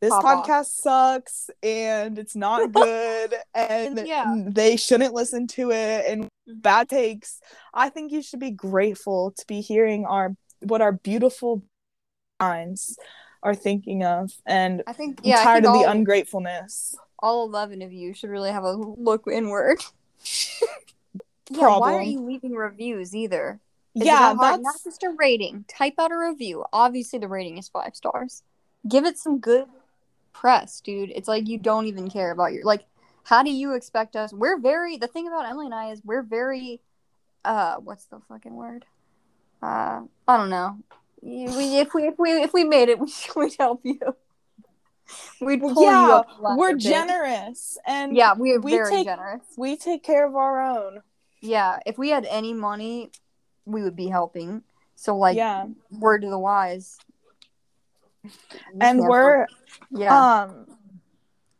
This Pop off. podcast sucks and it's not good and Yeah. they shouldn't listen to it and bad takes. I think you should be grateful to be hearing our what our beautiful minds are thinking of and I think I'm yeah, tired think of the ungratefulness. all eleven of you should really have a look inward. yeah, why are you leaving reviews either? Is yeah, that that's not just a rating. Type out a review. Obviously, the rating is five stars. Give it some good press, dude. It's like you don't even care about your like. How do you expect us? We're very. The thing about Emily and I is we're very. Uh, what's the fucking word? Uh, I don't know. We if we if we if we made it, we we'd help you. We'd pull you yeah, up. the ladder, we're generous and Yeah, we are we very take- generous. we take care of our own. Yeah, if we had any money, we would be helping. So like, yeah. word to the wise. We And we're yeah. um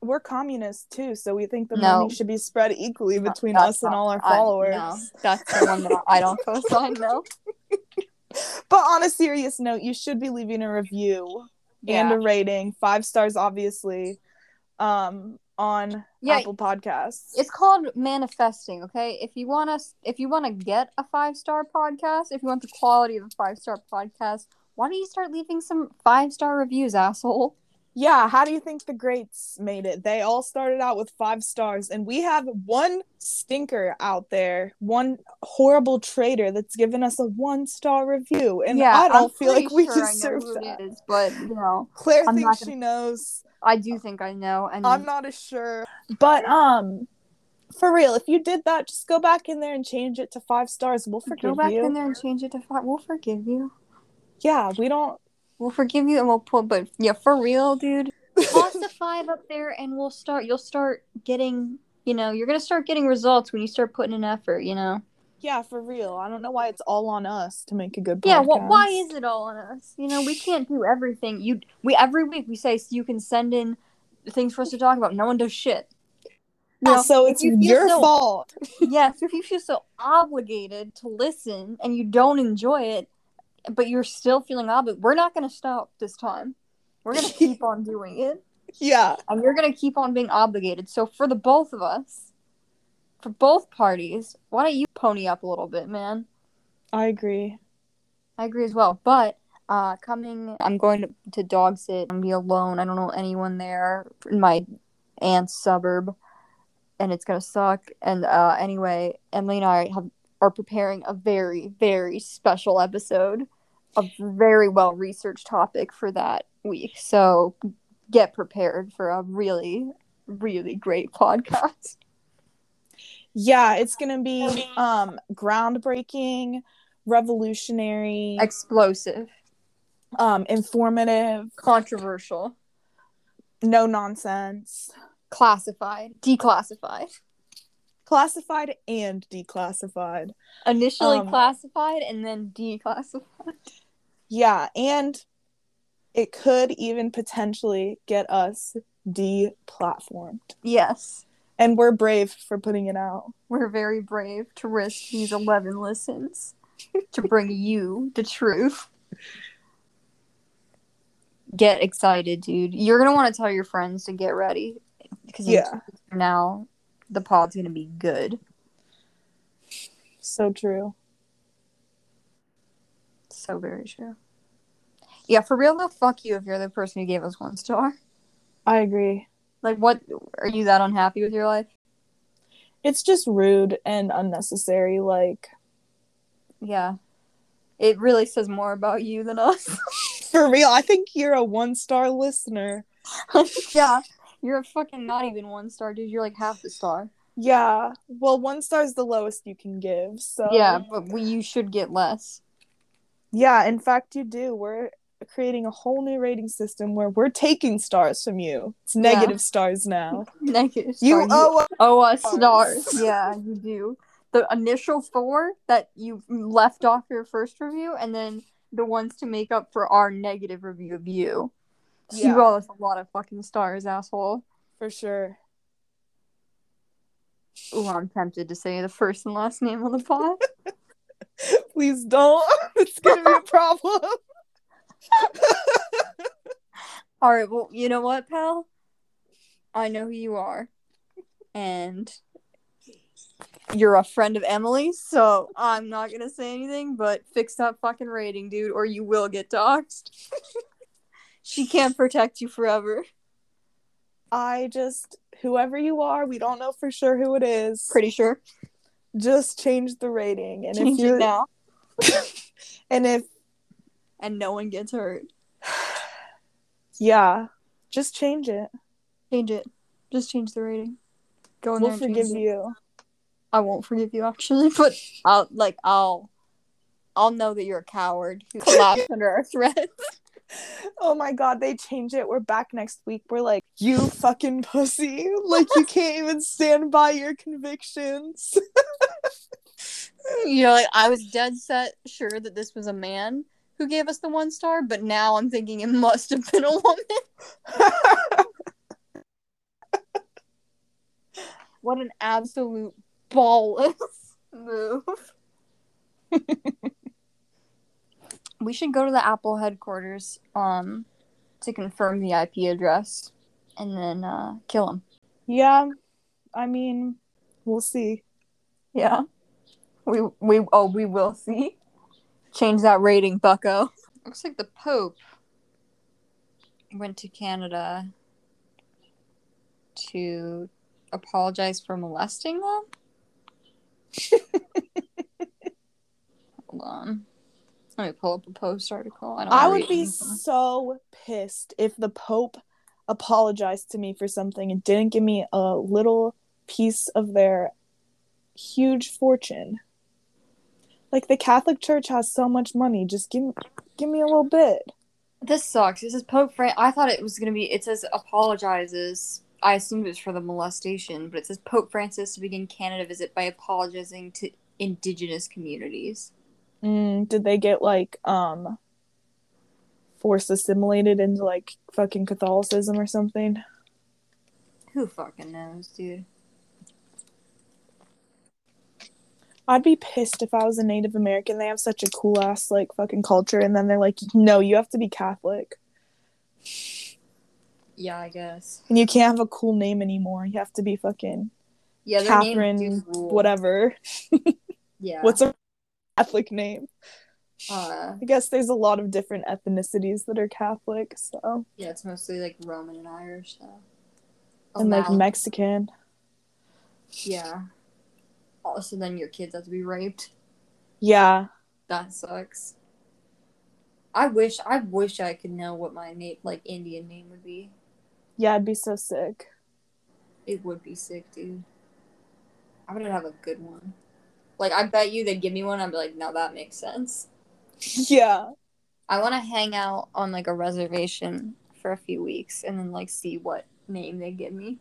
we're communists too, so we think the No. money should be spread equally between us and all our I- followers. no, that's the one that I don't co-sign. No. But on a serious note, you should be leaving a review and a rating, five stars obviously, um on Yeah. Apple Podcasts. It's called manifesting. Okay, if you want us, if you want to get a five star podcast, if you want the quality of a five star podcast, why don't you start leaving some five star reviews, asshole? Yeah, how do you think the greats made it? They all started out with five stars, and we have one stinker out there, one horrible traitor that's given us a one star review, and yeah, I don't I'm feel like we sure deserve that. is, but you know, Claire I'm thinks not she gonna- knows. I do think I know, and I'm not as sure. But um for real, if you did that, just go back in there and change it to five stars. We'll forgive you. go back you. in there and change it to five. We'll forgive you. Yeah, we don't We'll forgive you, and we'll put. But yeah, for real, dude. toss a five up there and we'll start you'll start getting you know you're gonna start getting results when you start putting in effort you know Yeah, for real. I don't know why it's all on us to make a good podcast. yeah well, why is it all on us you know we can't do everything you we every week we say you can send in things for us to talk about no one does shit You Yeah, know, so it's you your so- fault. yes if you feel so obligated to listen and you don't enjoy it but you're still feeling obligated we're not gonna stop this time we're gonna keep on doing it Yeah. and you're gonna keep on being obligated. So for the both of us, for both parties, why don't you pony up a little bit, man? I agree. I agree as well. But uh, coming. I'm going to, to dog sit and be alone. I don't know anyone there in my aunt's suburb, and it's gonna suck. And uh, anyway, Emily and I have are preparing a very very special episode, a very well researched topic for that week. So get prepared for a really really great podcast. Yeah, it's gonna be um groundbreaking, revolutionary, Explosive, um, informative, controversial, no nonsense, classified, declassified. classified and declassified. Initially Um, classified and then declassified. Yeah, and it could even potentially get us deplatformed. Yes. And we're brave for putting it out. We're very brave to risk these 11 listens to bring you the truth. Get excited, dude. You're going to want to tell your friends to get ready. Because Yeah. now the pod's going to be good. So true. So very true. Yeah, for real though, fuck you if you're the person who gave us one star. I agree. Like, what? Are you that unhappy with your life? It's just rude and unnecessary. Like, Yeah. It really says more about you than us. for real, I think you're a one star listener. yeah. You're a fucking not even one star, dude. You're like half the star. Yeah. Well, one star is the lowest you can give. So, Yeah, but we, you should get less. Yeah, in fact, you do. We're creating a whole new rating system where we're taking stars from you. It's Yeah. negative stars now. Negative You star. owe us. owe us stars. stars. yeah, you do. The initial four that you left off your first review, and then the ones to make up for our negative review of you. Yeah. You owe us a lot of fucking stars, asshole. For sure. Ooh, I'm tempted to say the first and last name on the pod. Please don't. It's gonna be a problem. All right, well, you know what, pal? I know who you are. And you're a friend of Emily's, so I'm not going to say anything, but fix that fucking rating, dude, or you will get doxxed. she can't protect you forever. I just whoever you are, we don't know for sure who it is. Pretty sure. Just change the rating, and Change if you're now, and if and no one gets hurt. yeah, just change it. Change it. Just change the rating. Go in We'll there and forgive change it. you. I won't forgive you actually, but I'll like I'll I'll know that you're a coward who collapsed under our threats. Oh my god, they change it. We're back next week. We're like, you fucking pussy. Like you can't even stand by your convictions. you know, like I was dead set sure that this was a man who gave us the one star, but now I'm thinking it must have been a woman. What an absolute ballless move. we should go to the Apple headquarters um to confirm the IP address and then uh kill him. yeah, I mean, we'll see. Yeah. We we oh we will see. Change that rating, bucko. Looks like the Pope went to Canada to apologize for molesting them. Hold on. Let me pull up a post article. I, don't I would be anything. so pissed if the Pope apologized to me for something and didn't give me a little piece of their huge fortune. Like the Catholic Church has so much money, just give give me a little bit. This sucks. This is Pope Fran. I thought it was gonna be. It says apologizes. I assumed it was for the molestation, but it says Pope Francis to begin Canada visit by apologizing to indigenous communities. Mm, did they get like um forced assimilated into like fucking Catholicism or something? Who fucking knows, dude? I'd be pissed if I was a Native American. They have such a cool ass like fucking culture, and then they're like, no, you have to be Catholic, Yeah, I guess. and you can't have a cool name anymore. You have to be fucking Yeah, Catherine, whatever. Yeah. What's a Catholic name? Uh, I guess there's a lot of different ethnicities that are Catholic, so yeah, it's mostly like Roman and Irish. So. and like. Mexican. Yeah. Also, then your kids have to be raped. Yeah. That sucks. I wish I wish I could know what my name like Indian name would be. Yeah, it'd be so sick. It would be sick, dude. I would have a good one. Like I bet you they'd give me one. I'd be like, no, that makes sense. Yeah. I want to hang out on like a reservation for a few weeks and then like see what name they give me.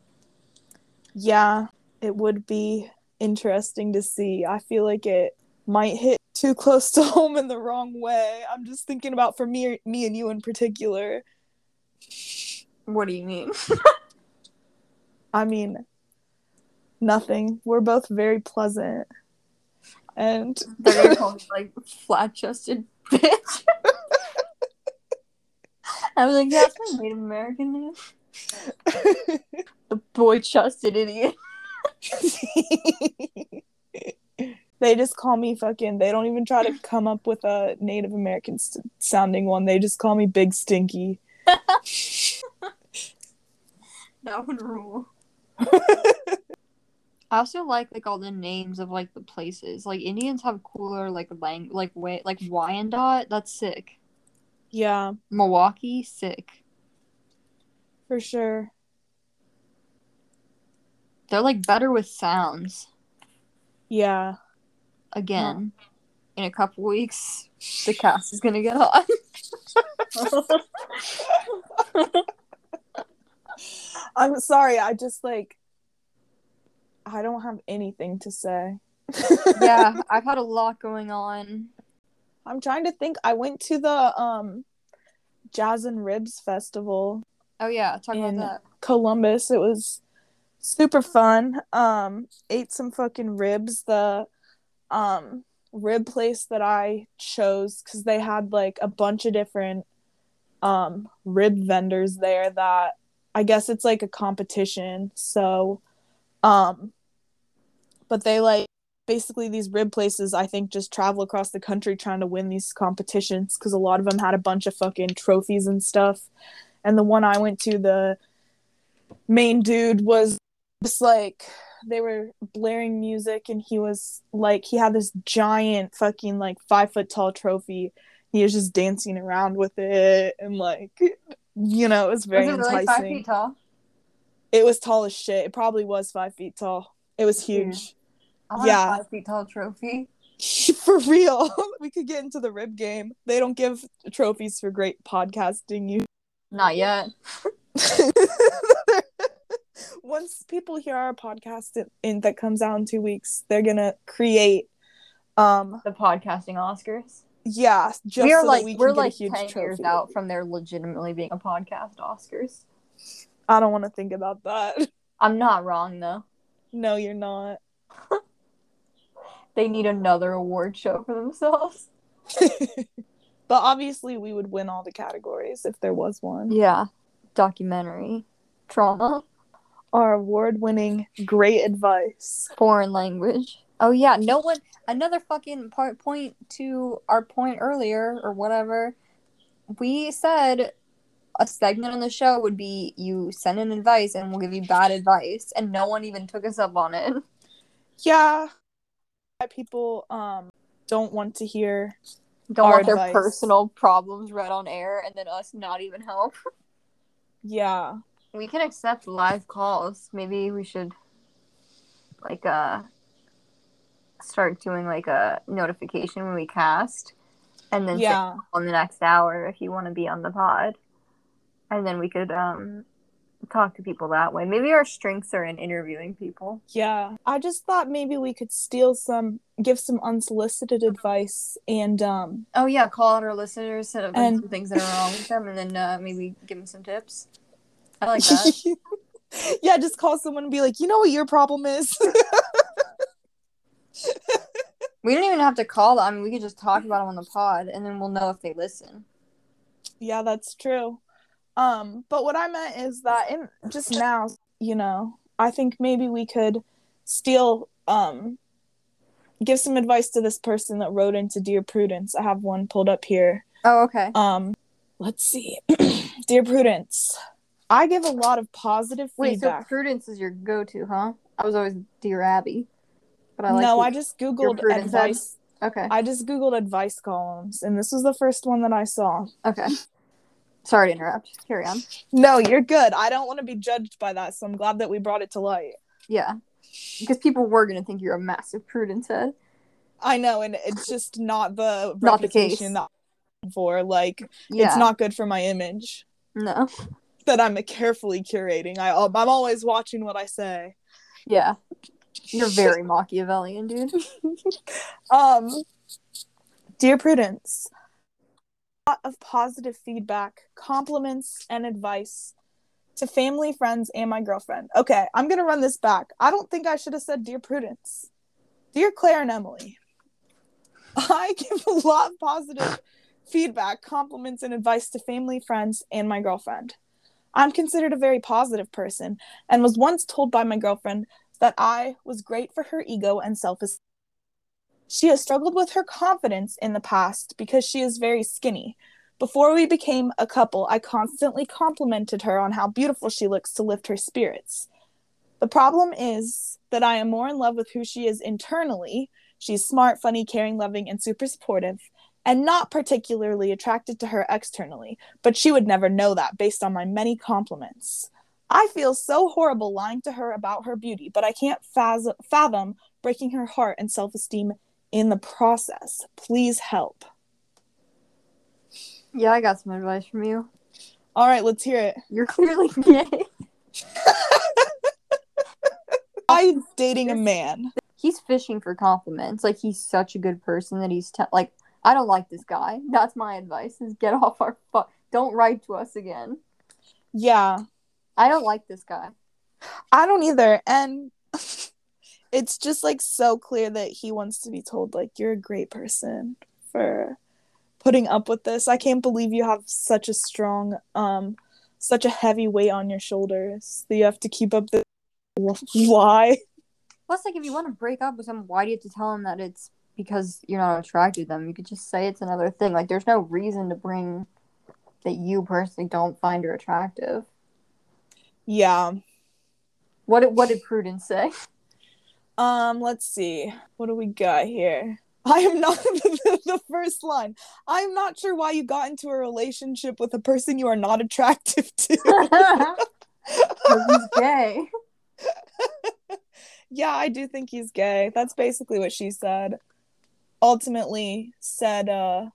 Yeah. It would be interesting to see. I feel like it might hit too close to home in the wrong way. I'm just thinking about for me me and you in particular. What do you mean? I mean nothing. We're both very pleasant. And They're gonna call me like flat chested bitch. I was like, that's my Native American name. The boy chested idiot. they just call me fucking they don't even try to come up with a native american st- sounding one they just call me big stinky That would rule. I also like like all the names of like the places. Like Indians have cooler like lang like way like Wyandotte. That's sick. yeah Milwaukee, sick. for sure They're like better with sounds. yeah Again, in a couple weeks, the cast is gonna get hot. i'm sorry i just like i don't have anything to say yeah, I've had a lot going on. i'm trying to think i went to the um jazz and ribs festival Oh yeah, talk about that. Columbus. It was super fun. Um, ate some fucking ribs. The um rib place that I chose because they had like a bunch of different um rib vendors there that I guess it's like a competition. So um but they like basically these rib places I think just travel across the country trying to win these competitions because a lot of them had a bunch of fucking trophies and stuff. And the one I went to, the main dude was just like they were blaring music and he was like he had this giant fucking like five foot tall trophy. He was just dancing around with it and like you know it was very was it enticing really five feet tall? it was tall as shit. It probably was five feet tall. It was huge. want Yeah. a five feet tall trophy. for real we could get into the rib game they don't give trophies for great podcasting you Not yet. once people hear our podcast in, in that comes out in two weeks they're gonna create um The podcasting Oscars. yeah just we are so like we we're like ten years out from there legitimately being a podcast Oscars. i don't want to think about that I'm not wrong though. no you're not They need another award show for themselves. but obviously we would win all the categories if there was one Yeah. Documentary. Trauma. our award-winning great advice Foreign language. Oh yeah, no one another fucking part point to our point earlier or whatever. We said a segment on the show would be you send in advice and we'll give you bad advice and no one even took us up on it. yeah people um don't want to hear Don't want their advice. personal problems read on air and then us not even help. yeah We can accept live calls. Maybe we should like uh start doing like a notification when we cast and then yeah on the next hour if you want to be on the pod. And then we could um talk to people that way. Maybe our strengths are in interviewing people. Yeah. I just thought maybe we could steal some give some unsolicited advice and um Oh yeah, call out our listeners and And- some things that are wrong with them and then uh, maybe give them some tips. I like that. yeah, just call someone and be like, "You know what your problem is?" we don't even have to call them. I mean, we could just talk about them on the pod and then we'll know if they listen. yeah, that's true. Um but what I meant is that in just now, you know, I think maybe we could steal um give some advice to this person that wrote into Dear Prudence. I have one pulled up here. Oh, okay. Um, let's see. Dear Prudence, I give a lot of positive Wait, feedback. so Prudence is your go-to, huh? I was always Dear Abby, but I like. no, I just googled Prudence head. advice. Okay. I just googled advice columns, and this was the first one that I saw. Okay. Sorry to interrupt. Carry on. No, you're good. I don't want to be judged by that, so I'm glad that we brought it to light. Yeah. Because people were gonna think you're a massive Prudence head. I know, and it's just not the Not the reputation that I'm for. Like, Yeah. it's not good for my image No. that I'm carefully curating. I, I'm always watching what I say. Yeah. You're very Machiavellian, dude. Um, dear Prudence, lot of positive feedback, compliments, and advice to family, friends, and my girlfriend. Okay, I'm gonna run this back. I don't think I should have said dear Prudence. Dear Claire and Emily, I give a lot of positive feedback, compliments, and advice to family, friends, and my girlfriend. I'm considered a very positive person and was once told by my girlfriend that I was great for her ego and self esteem. She has struggled with her confidence in the past because she is very skinny. Before we became a couple, I constantly complimented her on how beautiful she looks to lift her spirits. The problem is that I am more in love with who she is internally. She's smart, funny, caring, loving, and super supportive, and not particularly attracted to her externally, but she would never know that based on my many compliments. I feel so horrible lying to her about her beauty, but I can't fathom breaking her heart and self esteem in the process. Please help. Yeah, I got some advice from you. All right, let's hear it. You're clearly gay. I'm dating a man. He's fishing for compliments. Like he's such a good person that he's te- like, I don't like this guy. That's my advice: is get off our fu- Don't write to us again. Yeah, I don't like this guy. I don't either. And it's just like so clear that he wants to be told, like, you're a great person for putting up with this. I can't believe you have such a strong, um, such a heavy weight on your shoulders that you have to keep up the lie. Plus, like, if you want to break up with someone, why do you have to tell him that it's because you're not attracted to them? You could just say it's another thing. Like, there's no reason to bring that you personally don't find her attractive. Yeah. What did What did Prudence say? Um, let's see. What do we got here? I am not the, the first line. I am not sure why you got into a relationship with a person you are not attractive to. He's gay. yeah, I do think he's gay. That's basically what she said. Ultimately said, uh,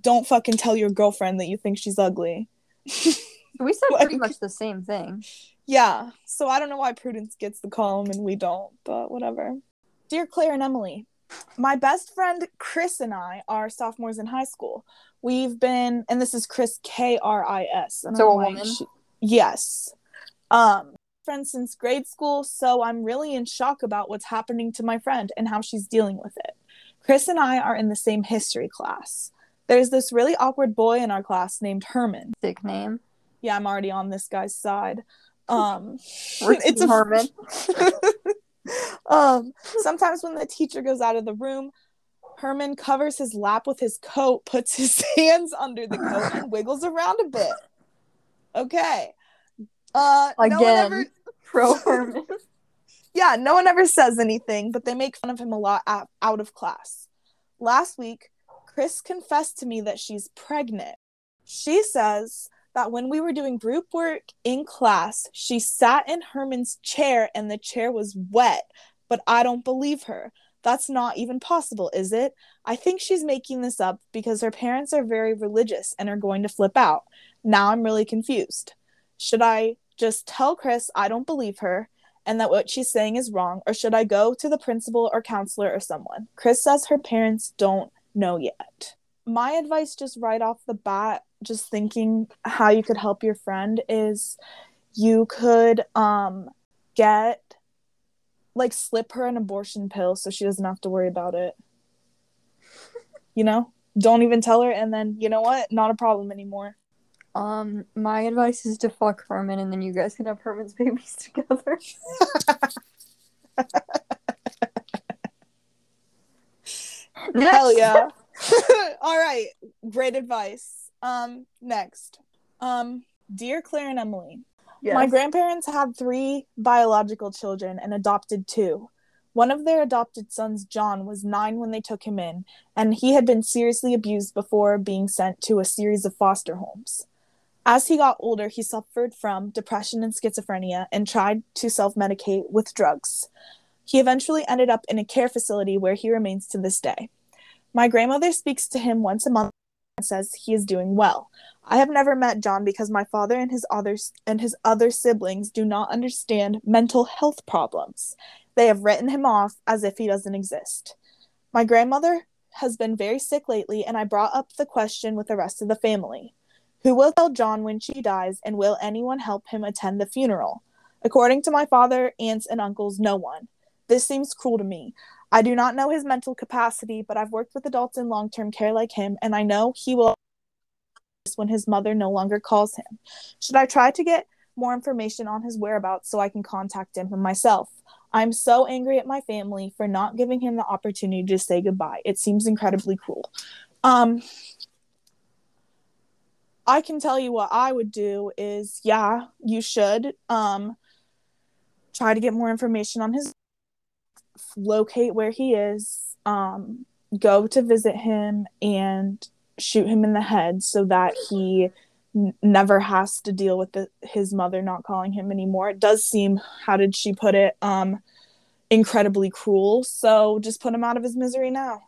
don't fucking tell your girlfriend that you think she's ugly. We said pretty much the same thing. Yeah, so I don't know why Prudence gets the column and we don't, but whatever. Dear Claire and Emily, my best friend Chris and I are sophomores in high school. We've been, and this is Chris K R I S. So a woman? she- yes. Um, friends since grade school, so I'm really in shock about what's happening to my friend and how she's dealing with it. Chris and I are in the same history class. There's this really awkward boy in our class named Herman. Sick name. Yeah, I'm already on this guy's side. Um, it's a Herman. um, sometimes when the teacher goes out of the room, Herman covers his lap with his coat, puts his hands under the coat, and wiggles around a bit. Okay. Uh, no Again. ever, Pro Herman. yeah, no one ever says anything, but they make fun of him a lot out, out of class. Last week, Chris confessed to me that she's pregnant. She says that when we were doing group work in class, she sat in Herman's chair and the chair was wet, but I don't believe her. That's not even possible, is it? I think she's making this up because her parents are very religious and are going to flip out. Now I'm really confused. Should I just tell Chris I don't believe her and that what she's saying is wrong, or should I go to the principal or counselor or someone? Chris says her parents don't know yet. My advice, just right off the bat, just thinking how you could help your friend is you could um get like slip her an abortion pill so she doesn't have to worry about it. You know? Don't even tell her and then you know what? Not a problem anymore. Um, my advice is to fuck Herman, and then you guys can have Herman's babies together. Hell yeah. All right. Great advice. Um, next. Um, dear Claire and Emily, Yes. my grandparents had three biological children and adopted two. One of their adopted sons, John, was nine when they took him in, and he had been seriously abused before being sent to a series of foster homes. As he got older, he suffered from depression and schizophrenia and tried to self medicate with drugs. He eventually ended up in a care facility where he remains to this day. My grandmother speaks to him once a month says he is doing well. I have never met John because my father and his others and his other siblings do not understand mental health problems. They have written him off as if he doesn't exist. My grandmother has been very sick lately, and I brought up the question with the rest of the family. Who will tell John when she dies, and will anyone help him attend the funeral? According to my father, aunts, and uncles, no one. This seems cruel to me. I do not know his mental capacity, but I've worked with adults in long term care like him, and I know he will when his mother no longer calls him. Should I try to get more information on his whereabouts so I can contact him myself? I'm so angry at my family for not giving him the opportunity to say goodbye. It seems incredibly cruel. Um I can tell you what I would do is yeah, you should um try to get more information on his locate where he is, um go to visit him and shoot him in the head so that he n- never has to deal with the, his mother not calling him anymore. It does seem, how did she put it, um, incredibly cruel. So just put him out of his misery now.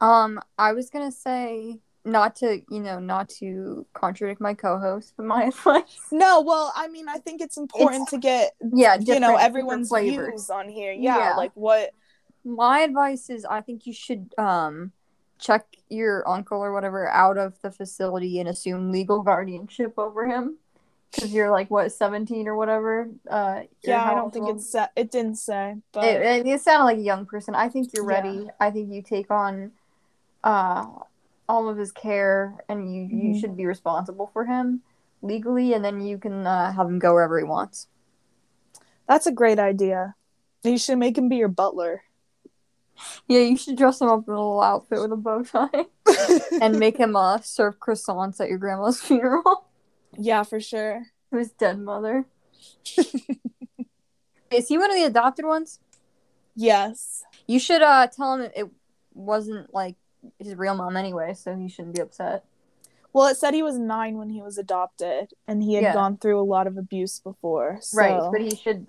Um, I was gonna say not to, you know, not to contradict my co-host, but my advice. No, well, I mean, I think it's important to get, Yeah, you know, everyone's views on here. Yeah, Yeah. like what, My advice is I think you should um check your uncle or whatever out of the facility and assume legal guardianship over him because you're like what 17 or whatever. Uh, yeah, I don't think old? it's, sa- it didn't say, but It, it, it sounded like a young person. I think you're Yeah. ready. I think you take on uh all of his care and you you Mhm. should be responsible for him legally and then you can uh, have him go wherever he wants. that's a great idea. You should make him be your butler. Yeah, you should dress him up in a little outfit with a bow tie and make him uh serve croissants at your grandma's funeral. yeah, for sure. to his dead mother. Is he one of the adopted ones? Yes. You should uh tell him it wasn't like his real mom anyway, so he shouldn't be upset. Well, it said he was nine when he was adopted, and he had Yeah. gone through a lot of abuse before. So. Right, but he should.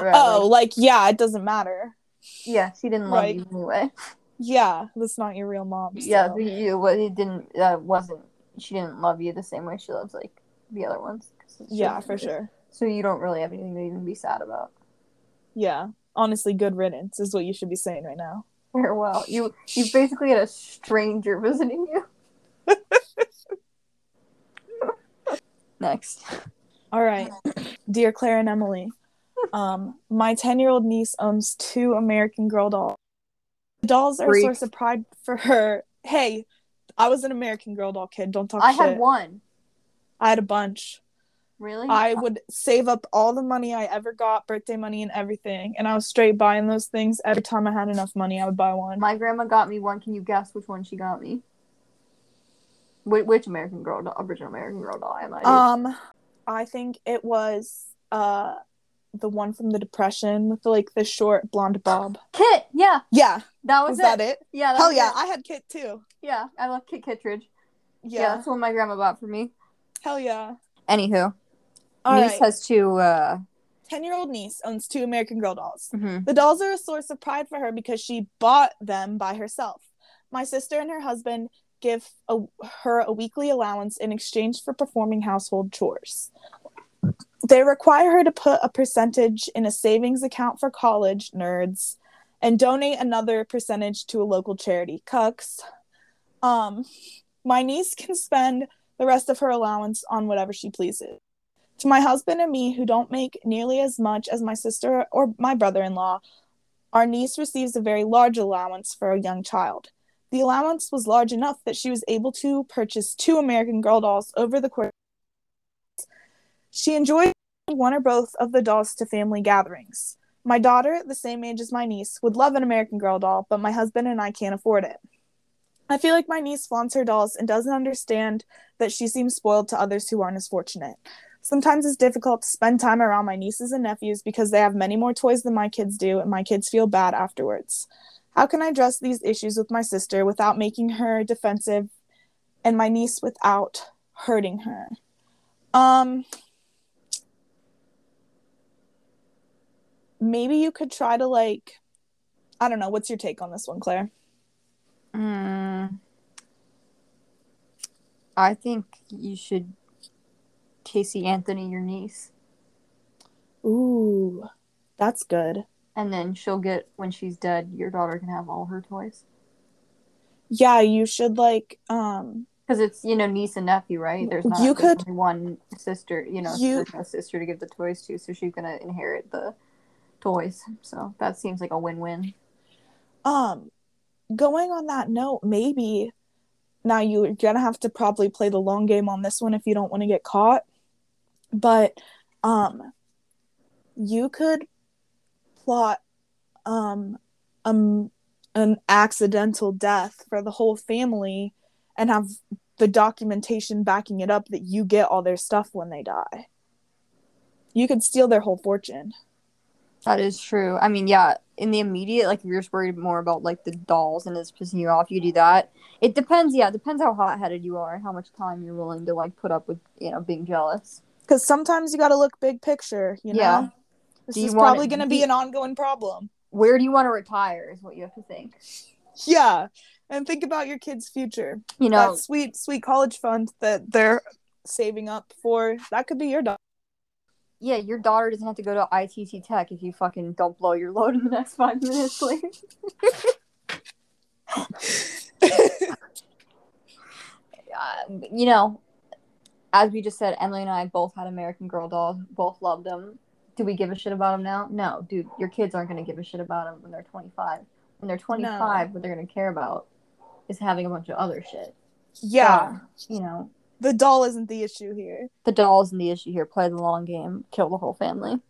right, oh, like- like yeah, it doesn't matter. yeah, she didn't love Right. you anyway. Yeah, that's not your real mom. Yeah, but you what he didn't uh, wasn't she didn't love you the same way she loves like the other ones. yeah, for sure. So you don't really have anything to even be sad about. Yeah, honestly, good riddance is what you should be saying right now. Farewell. You you basically had a stranger visiting you. Next. All right, dear Claire and Emily, um, my ten-year-old niece owns two American Girl dolls. The dolls are Freak. a source of pride for her. Hey, I was an American Girl doll kid. Don't talk I shit. had one. I had a bunch. Really? I would save up all the money I ever got, birthday money and everything, and I was straight buying those things every time I had enough money. I would buy one. My grandma got me one. Can you guess which one she got me? Which, which American Girl doll? Original American Girl doll? am I. Um, I think it was uh the one from the Depression with the, like the short blonde bob. Kit. Yeah, Yeah, that was, was it. that it? Yeah. That Hell yeah, it. I had Kit too. Yeah, I love Kit Kittredge. Yeah. Yeah, that's what my grandma bought for me. hell yeah. Anywho, All niece right, has two. uh ten-year-old niece owns two American Girl dolls. mhm. The dolls are a source of pride for her because she bought them by herself. My sister and her husband give a, her a weekly allowance in exchange for performing household chores. They require her to put a percentage in a savings account for college nerds and donate another percentage to a local charity. Cucks. Um, my niece can spend the rest of her allowance on whatever she pleases. To my husband and me, who don't make nearly as much as my sister or my brother in law, our niece receives a very large allowance for a young child. The allowance was large enough that she was able to purchase two American Girl dolls over the course. She enjoyed one or both of the dolls to family gatherings. My daughter, the same age as my niece, would love an American Girl doll, but my husband and I can't afford it. I feel like my niece flaunts her dolls and doesn't understand that she seems spoiled to others who aren't as fortunate. Sometimes it's difficult to spend time around my nieces and nephews because they have many more toys than my kids do, and my kids feel bad afterwards. How can I address these issues with my sister without making her defensive and my niece without hurting her? Um, maybe you could try to like I don't know, what's your take on this one, Claire? Mm, I think you should Casey Anthony your niece. Ooh, that's good. And then she'll get when she's dead, your daughter can have all her toys. Yeah, you should like um because it's you know niece and nephew, right? There's not you there's could only one sister, you know, you no sister to give the toys to, so she's gonna inherit the toys. So that seems like a win-win. Um, going on that note, maybe now you're gonna have to probably play the long game on this one if you don't want to get caught. But um, you could plot um um an accidental death for the whole family and have the documentation backing it up that you get all their stuff when they die. You could steal their whole fortune. That is true. I mean, yeah, in the immediate, like, if you're just worried more about, like, the dolls and it's pissing you off, you do that. It depends, yeah, it depends how hot headed you are and how much time you're willing to, like, put up with, you know, being jealous. Because sometimes you got to look big picture, you know? Yeah. This is probably going to be an ongoing problem. Where do you want to retire is what you have to think. Yeah. And think about your kid's future. You know, that sweet, sweet college fund that they're saving up for, that could be your daughter yeah, your daughter doesn't have to go to ITT Tech if you fucking don't blow your load in the next five minutes. Like, uh, you know, as we just said, Emily and I both had American Girl dolls, both loved them. Do we give a shit about them now? No, dude. Your kids aren't gonna give a shit about them when they're 25. When they're 25, no. what they're gonna care about is having a bunch of other shit. Yeah, so, you know, the doll isn't the issue here. The doll isn't the issue here. Play the long game. Kill the whole family.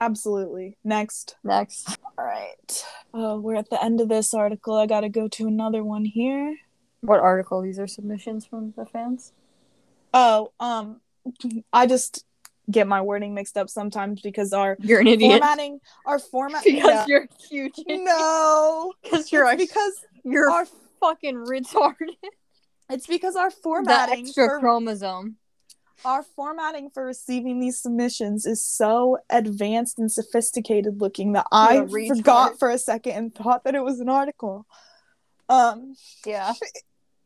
Absolutely. Next. Next. All right. Uh, we're at the end of this article. I got to go to another one here. What article? These are submissions from the fans. Oh, um, I just get my wording mixed up sometimes because our you're an idiot. Formatting our format because yeah. you're huge. No, because you're because you're our fucking retarded. It's because our formatting the extra for, chromosome. Our formatting for receiving these submissions is so advanced and sophisticated looking that I forgot for a second and thought that it was an article. Um yeah.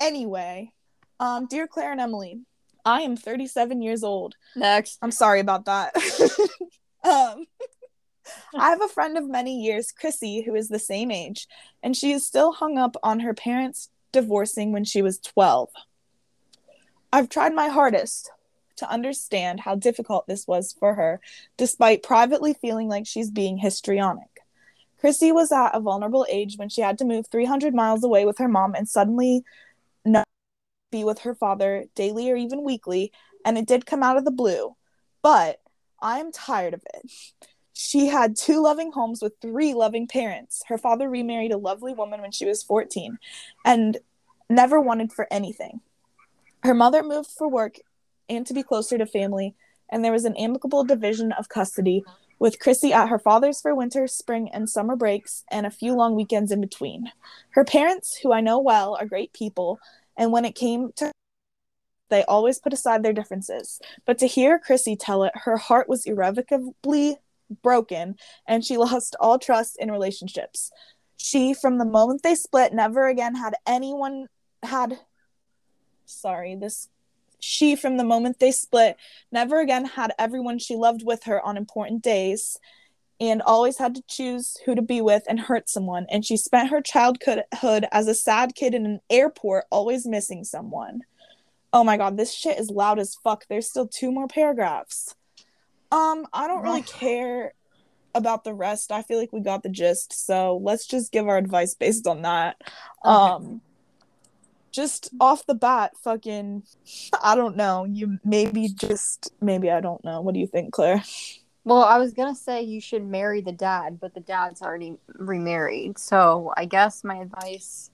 Anyway, um dear Claire and Emily, I am 37 years old. Next. I'm sorry about that. um I have a friend of many years, Chrissy, who is the same age, and she is still hung up on her parents' divorcing when she was 12. I've tried my hardest to understand how difficult this was for her, despite privately feeling like she's being histrionic. Chrissy was at a vulnerable age when she had to move 300 miles away with her mom and suddenly be with her father daily or even weekly, and it did come out of the blue. But I am tired of it. She had two loving homes with three loving parents. Her father remarried a lovely woman when she was 14 and never wanted for anything. Her mother moved for work and to be closer to family, and there was an amicable division of custody with Chrissy at her father's for winter, spring, and summer breaks, and a few long weekends in between. Her parents, who I know well, are great people, and when it came to they always put aside their differences. But to hear Chrissy tell it, her heart was irrevocably broken and she lost all trust in relationships. She, from the moment they split, never again had anyone had. Sorry, this. She, from the moment they split, never again had everyone she loved with her on important days and always had to choose who to be with and hurt someone. And she spent her childhood as a sad kid in an airport, always missing someone. Oh my god, this shit is loud as fuck. There's still two more paragraphs. Um, I don't really care about the rest. I feel like we got the gist. So let's just give our advice based on that. Um just off the bat, fucking I don't know. You maybe just maybe I don't know. What do you think, Claire? Well, I was gonna say you should marry the dad, but the dad's already remarried. So I guess my advice.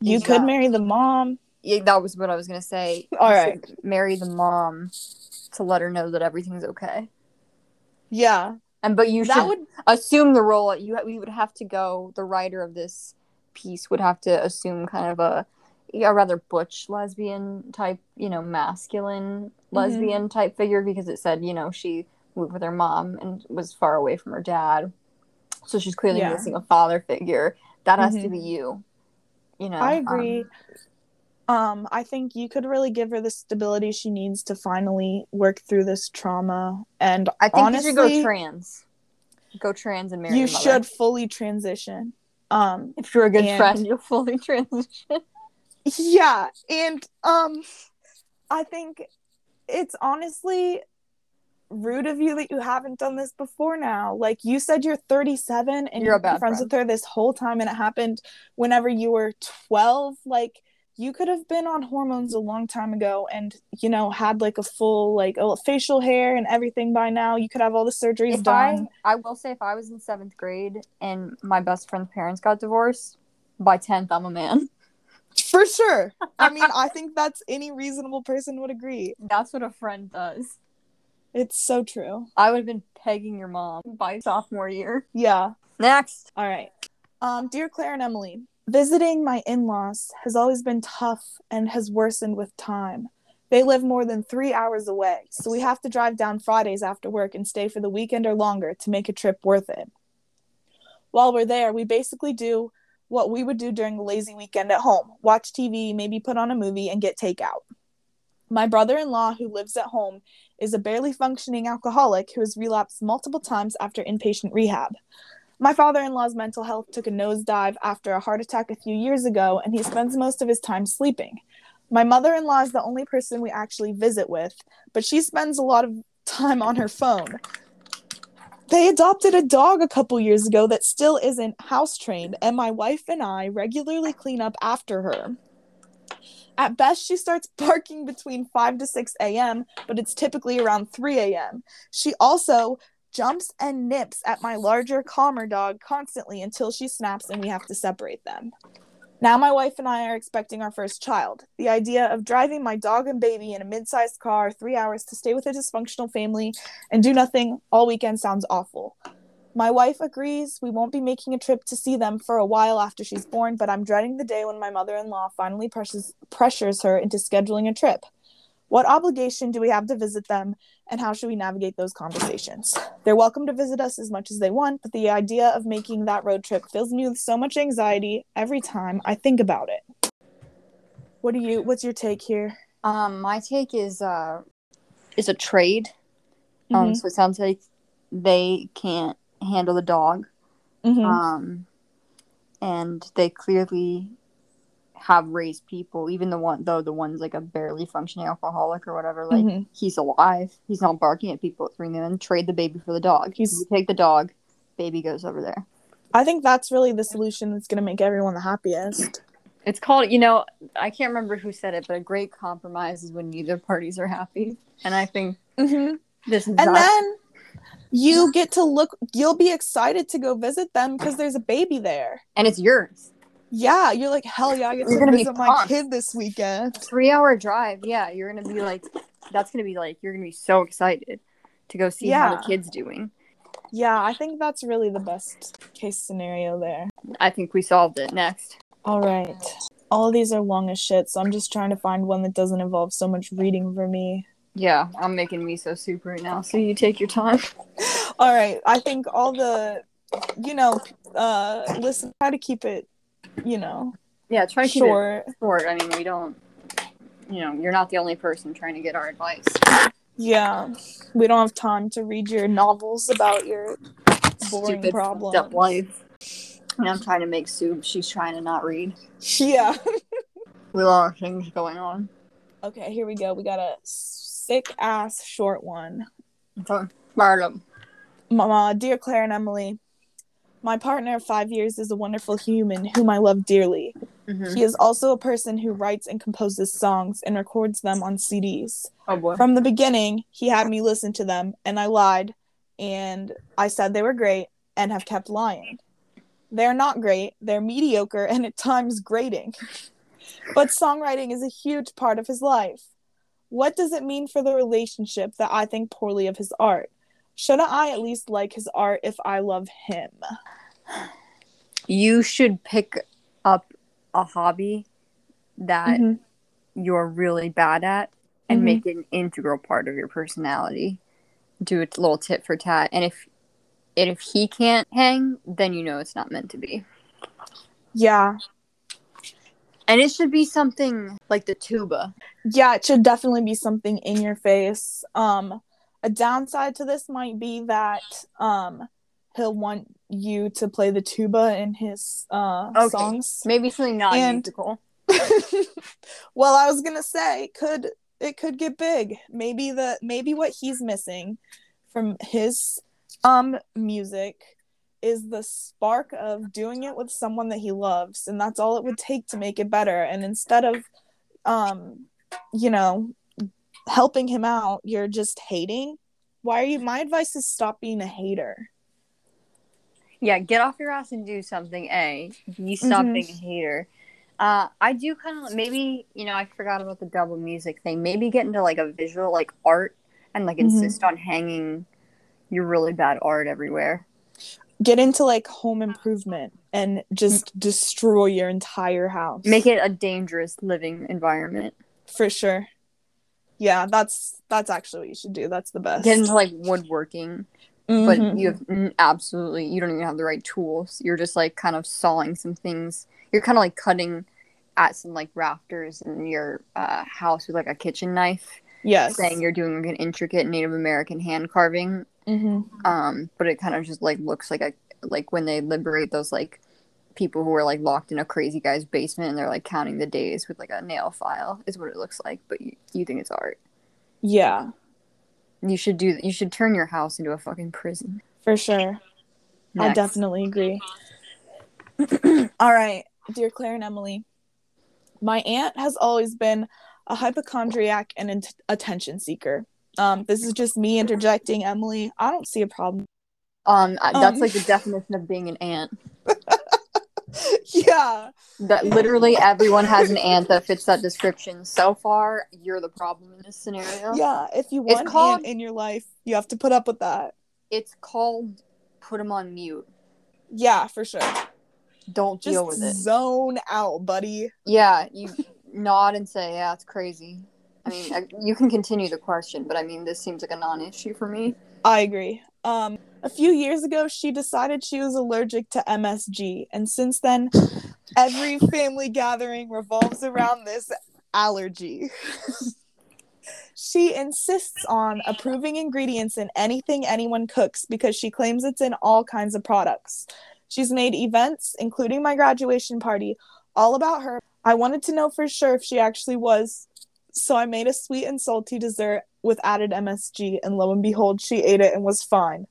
You could that- marry the mom. Yeah, that was what I was gonna say. All You right. marry the mom to let her know that everything's okay. Yeah, And but you that should would. assume the role. You we would have to go. The writer of this piece would have to assume kind of a, a rather butch lesbian type, you know, masculine mm-hmm. lesbian type figure because it said you know she moved with her mom and was far away from her dad, so she's clearly Yeah. missing a father figure. That has to be you. You know, I um, agree. Um, I think you could really give her the stability she needs to finally work through this trauma. And I think honestly, you should go trans. Go trans and marry. you should fully transition. Um, If you're a good and- friend, you'll fully transition. yeah, and um, I think it's honestly rude of you that you haven't done this before now. Like you said you're 37 and You're been friends friend. with her this whole time and it happened whenever you were 12. Like you could have been on hormones a long time ago and you know had like a full like a facial hair and everything by now. You could have all the surgeries if done. I, I will say, if I was in seventh grade and my best friend's parents got divorced, by tenth, I'm a man. For sure. I mean, I think that's any reasonable person would agree. That's what a friend does. It's so true. I would have been pegging your mom by sophomore year. Yeah. Next, All right. Um, dear Claire and Emily, visiting my in laws has always been tough and has worsened with time. They live more than three hours away, so we have to drive down Fridays after work and stay for the weekend or longer to make a trip worth it. While we're there, we basically do what we would do during a lazy weekend at home watch TV, maybe put on a movie, and get takeout. My brother in law, who lives at home, is a barely functioning alcoholic who has relapsed multiple times after inpatient rehab. My father in law's mental health took a nosedive after a heart attack a few years ago, and he spends most of his time sleeping. My mother in law is the only person we actually visit with, but she spends a lot of time on her phone. They adopted a dog a couple years ago that still isn't house trained, and my wife and I regularly clean up after her. At best, she starts barking between 5 to 6 a.m., but it's typically around 3 a.m. She also jumps and nips at my larger, calmer dog constantly until she snaps and we have to separate them. Now, my wife and I are expecting our first child. The idea of driving my dog and baby in a mid sized car three hours to stay with a dysfunctional family and do nothing all weekend sounds awful. My wife agrees we won't be making a trip to see them for a while after she's born, but I'm dreading the day when my mother in law finally pressures, pressures her into scheduling a trip. What obligation do we have to visit them, and how should we navigate those conversations? They're welcome to visit us as much as they want, but the idea of making that road trip fills me with so much anxiety every time I think about it. What do you what's your take here? um, my take is uh, is a trade. Um, Mhm. so it sounds like they can't handle the dog. Mhm. um, and they clearly have raised people even the one though the one's like a barely functioning alcoholic or whatever like Mhm. he's alive he's not barking at people at 3 million trade the baby for the dog He's- you take the dog baby goes over there I think that's really the solution that's going to make everyone the happiest. it's called you know i can't remember who said it but a great compromise is when neither parties are happy and i think Mhm. this is And not- then you get to look you'll be excited to go visit them because there's a baby there. and it's yours Yeah, you're like, hell yeah, I get You're to gonna be visit my pumped. kid this weekend. three hour drive yeah you're gonna be like that's gonna be like you're gonna be so excited to go see how the kid's doing Yeah, I think that's really the best case scenario there. i think we solved it next All right. All of these are long as shit, so I'm just trying to find one that doesn't involve so much reading for me. Yeah, I'm making miso soup right now, so you take your time. All right. I think all the, you know, uh, listen, try to keep it, you know, Yeah, try to keep it short. I mean, we don't, you know, you're not the only person trying to get our advice. Yeah. We don't have time to read your novels about your boring Stupid problems. life. And I'm trying to make soup. She's trying to not read. Yeah. We have a lot of things going on. Okay, here we go. We got a sick ass short one. Marlon. Mama, dear Claire and Emily, my partner of five years is a wonderful human whom I love dearly. Mhm. He is also a person who writes and composes songs and records them on CDs. Oh boy. From the beginning, he had me listen to them, and I lied and I said they were great and have kept lying. They're not great, they're mediocre and at times grating. But songwriting is a huge part of his life. What does it mean for the relationship that I think poorly of his art? Shouldn't I at least like his art if I love him? You should pick up a hobby that Mhm. you're really bad at and Mhm. make it an integral part of your personality. Do a little tit for tat. And if and if he can't hang, then you know it's not meant to be. Yeah. And it should be something like the tuba. Yeah, it should definitely be something in your face. Um a downside to this might be that um he'll want you to play the tuba in his uh Okay. songs. Maybe something not And- musical. well, I was gonna say, could it could get big? Maybe the maybe what he's missing from his um music is the spark of doing it with someone that he loves, and that's all it would take to make it better. And instead of um, you know, helping him out, you're just hating. Why are you? My advice is stop being a hater. Yeah, get off your ass and do something. A, you stop Mhm. being a hater. Uh, I do kind of maybe you know I forgot about the double music thing. Maybe get into like a visual like art and like Mhm. insist on hanging your really bad art everywhere. Get into like home improvement and just destroy your entire house. Make it a dangerous living environment. for sure. Yeah, that's that's actually what you should do. That's the best. Get into like woodworking, but Mhm. you have absolutely you don't even have the right tools. You're just like kind of sawing some things. You're kind of like cutting at some like rafters in your uh, house with like a kitchen knife. yes. saying you're doing like an intricate Native American hand carving, Mhm. um, but it kind of just like looks like a like when they liberate those like people who are like locked in a crazy guy's basement and they're like counting the days with like a nail file is what it looks like. But you, you think it's art. Yeah, You should do. You should turn your house into a fucking prison. for sure. I definitely agree. All right, dear Claire and Emily. My aunt has always been a hypochondriac and an attention seeker. Um, this is just me interjecting, Emily. I don't see a problem. Um, I- that's Um. like the definition of being an ant. yeah, That literally everyone has an ant that fits that description. So far, you're the problem in this scenario. yeah. If you It's want called- aunt in your life, you have to put up with that. It's called put them on mute. Yeah, for sure. Don't Just deal with it. zone out, buddy. Yeah, you nod and say, "Yeah, it's crazy." I mean, I, you can continue the question, but I mean, this seems like a non-issue for me. I agree. Um, a few years ago, she decided she was allergic to MSG, and since then, every family gathering revolves around this allergy. she insists on approving ingredients in anything anyone cooks because she claims it's in all kinds of products. She's made events, including my graduation party, all about her. I wanted to know for sure if she actually was, so I made a sweet and salty dessert with added MSG, and lo and behold, she ate it and was fine.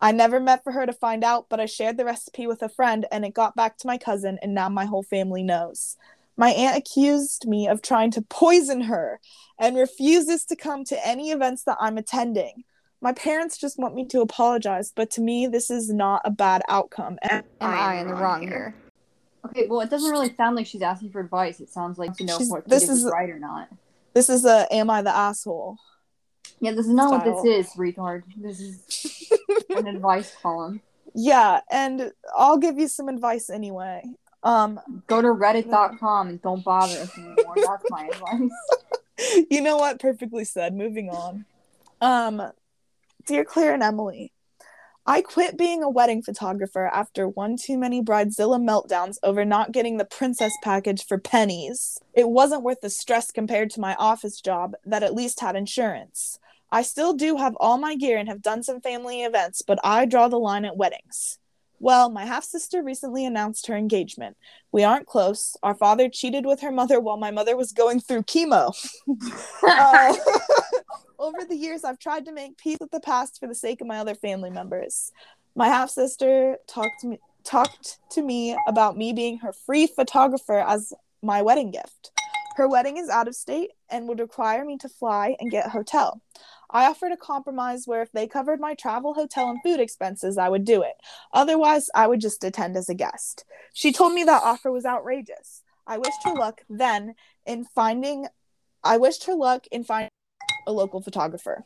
I never met for her to find out, but I shared the recipe with a friend and it got back to my cousin, and now my whole family knows. My aunt accused me of trying to poison her and refuses to come to any events that I'm attending. My parents just want me to apologize, but to me, this is not a bad outcome. And Am I in the wrong here? Okay, well, it doesn't really sound like she's asking for advice. It sounds like to know She's- if what this she did is- right or not. This is a Am I the Asshole? Yeah, this is not what this is, retard. This is an advice column. Yeah, and I'll give you some advice anyway. Um, Go to reddit.com and don't bother us anymore. That's my advice. you know what? Perfectly said. Moving on. Um, dear Claire and Emily, I quit being a wedding photographer after one too many bridezilla meltdowns over not getting the princess package for pennies. It wasn't worth the stress compared to my office job that at least had insurance. I still do have all my gear and have done some family events, but I draw the line at weddings. Well, my half sister recently announced her engagement. We aren't close. Our father cheated with her mother while my mother was going through chemo. Uh, over the years, I've tried to make peace with the past for the sake of my other family members. My half sister talked to me talked to me about me being her free photographer as my wedding gift. Her wedding is out of state and would require me to fly and get a hotel. I offered a compromise where if they covered my travel, hotel, and food expenses, I would do it. Otherwise, I would just attend as a guest. She told me that offer was outrageous. I wished her luck then in finding I wished her luck in finding a local photographer.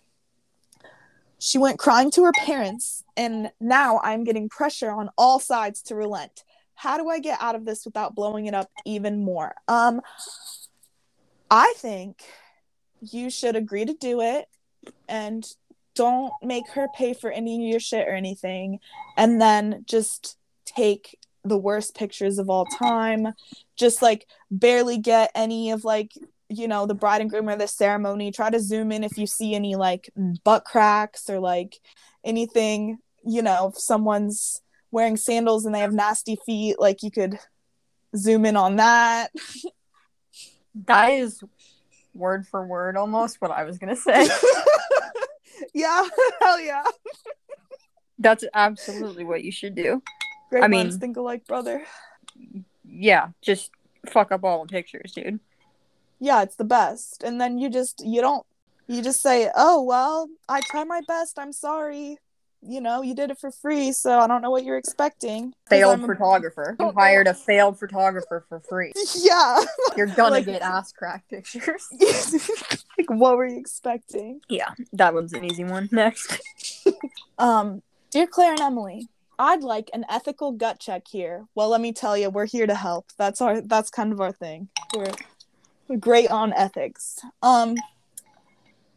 She went crying to her parents, and now I'm getting pressure on all sides to relent. How do I get out of this without blowing it up even more? Um, I think you should agree to do it and don't make her pay for any of your shit or anything. And then just take the worst pictures of all time. Just like barely get any of like you know the bride and groom or the ceremony try to zoom in if you see any like butt cracks or like anything you know if someone's wearing sandals and they have nasty feet like you could zoom in on that that is word for word almost what i was gonna say. Yeah hell yeah. That's absolutely what you should do. Great I mean think alike brother. yeah just fuck up all the pictures dude. Yeah it's the best. And then you just you don't you just say oh well i try my best. I'm sorry you know you did it for free so i don't know what you're expecting. failed photographer you hired a failed photographer for free yeah you're gonna like, get ass crack pictures like what were you expecting yeah that one's an easy one next um dear claire and emily I'd like an ethical gut check here. Well, let me tell you, we're here to help. That's our that's kind of our thing. We're great on ethics. Um,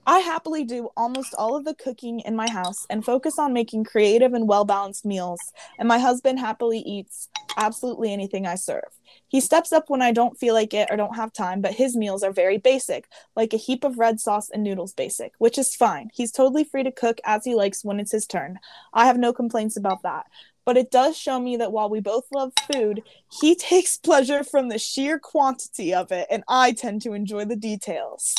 I happily do almost all of the cooking in my house and focus on making creative and well balanced meals, and my husband happily eats absolutely anything I serve. He steps up when I don't feel like it or don't have time, but his meals are very basic, like a heap of red sauce and noodles basic, which is fine. He's totally free to cook as he likes when it's his turn. I have no complaints about that but it does show me that while we both love food, he takes pleasure from the sheer quantity of it, and I tend to enjoy the details.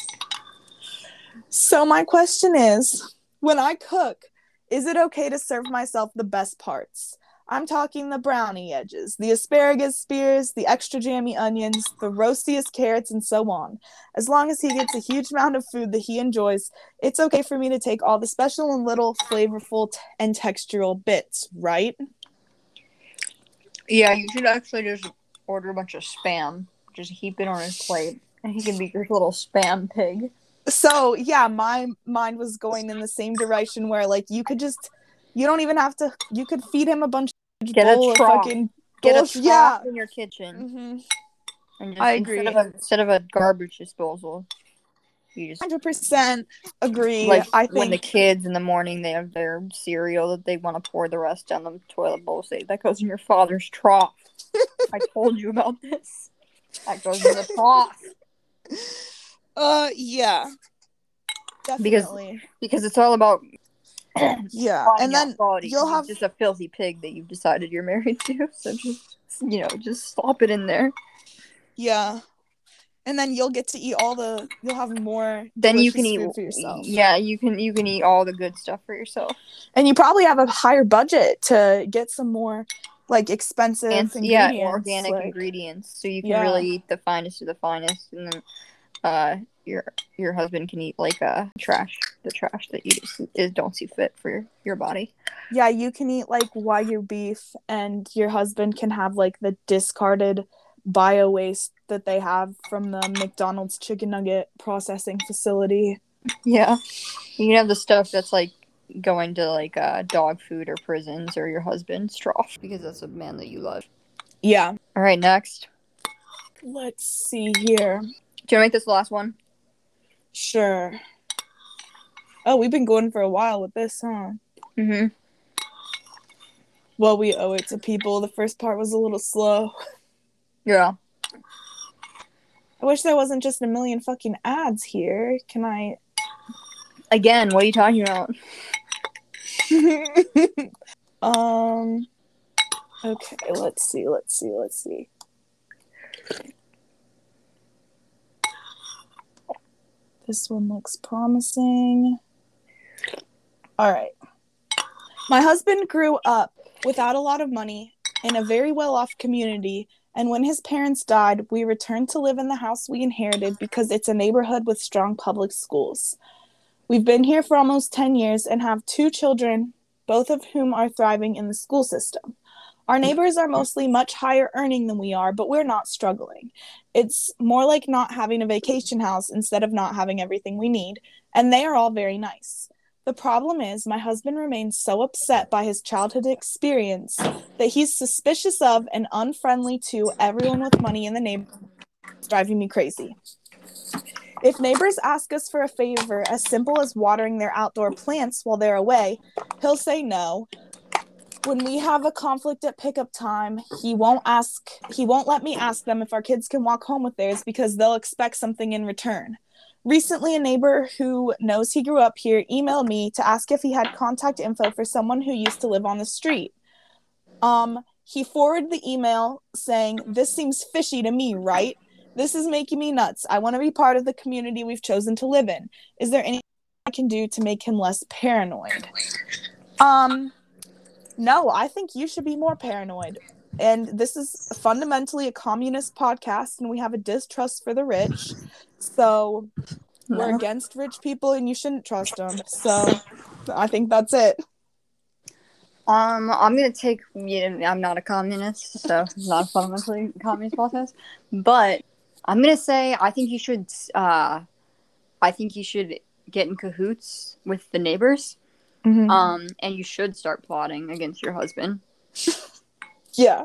So, my question is when I cook, is it okay to serve myself the best parts? I'm talking the brownie edges, the asparagus spears, the extra jammy onions, the roastiest carrots, and so on. As long as he gets a huge amount of food that he enjoys, it's okay for me to take all the special and little flavorful t- and textural bits, right? Yeah, you should actually just order a bunch of spam. Just heap it on his plate, and he can be your little spam pig. So yeah, my mind was going in the same direction where like you could just you don't even have to you could feed him a bunch Get a trough. Get a trough yeah. in your kitchen. Mm-hmm. And just, I agree. Instead of, a, instead of a garbage disposal, you just hundred percent agree. Like I think when the kids in the morning they have their cereal that they want to pour the rest down the toilet bowl, say that goes in your father's trough. I told you about this. That goes in the trough. Uh, yeah. Definitely. Because because it's all about yeah, and then quality. you'll have just a filthy pig that you've decided you're married to. So just you know, just slop it in there. Yeah, and then you'll get to eat all the. You'll have more. Then you can eat for yourself. Yeah, you can you can eat all the good stuff for yourself. And you probably have a higher budget to get some more like expensive and, yeah organic like, ingredients, so you can yeah. really eat the finest of the finest, and then uh your your husband can eat like uh trash the trash that you just is don't see fit for your, your body. Yeah you can eat like wagyu beef and your husband can have like the discarded bio waste that they have from the mcdonald's chicken nugget processing facility. Yeah. You can have the stuff that's like going to like uh dog food or prisons or your husband's trough because that's a man that you love. Yeah. All right next. Let's see here do you want to make this the last one? Sure. Oh, we've been going for a while with this, huh? Mm-hmm. Well, we owe it to people. The first part was a little slow. Yeah. I wish there wasn't just a million fucking ads here. Can I? Again, what are you talking about? um. Okay, let's see. Let's see. Let's see. This one looks promising. All right. My husband grew up without a lot of money in a very well off community, and when his parents died, we returned to live in the house we inherited because it's a neighborhood with strong public schools. We've been here for almost 10 years and have two children, both of whom are thriving in the school system. Our neighbors are mostly much higher earning than we are, but we're not struggling. It's more like not having a vacation house instead of not having everything we need, and they are all very nice. The problem is, my husband remains so upset by his childhood experience that he's suspicious of and unfriendly to everyone with money in the neighborhood. It's driving me crazy. If neighbors ask us for a favor as simple as watering their outdoor plants while they're away, he'll say no. When we have a conflict at pickup time, he won't ask he won't let me ask them if our kids can walk home with theirs because they'll expect something in return. Recently, a neighbor who knows he grew up here emailed me to ask if he had contact info for someone who used to live on the street. Um, he forwarded the email saying, This seems fishy to me, right? This is making me nuts. I want to be part of the community we've chosen to live in. Is there anything I can do to make him less paranoid? Um, no, I think you should be more paranoid. And this is fundamentally a communist podcast, and we have a distrust for the rich. So we're against rich people, and you shouldn't trust them. So I think that's it. Um, I'm gonna take. Yeah, I'm not a communist, so not a fundamentally communist process. But I'm gonna say I think you should. Uh, I think you should get in cahoots with the neighbors. Mhm. Um, and you should start plotting against your husband. yeah.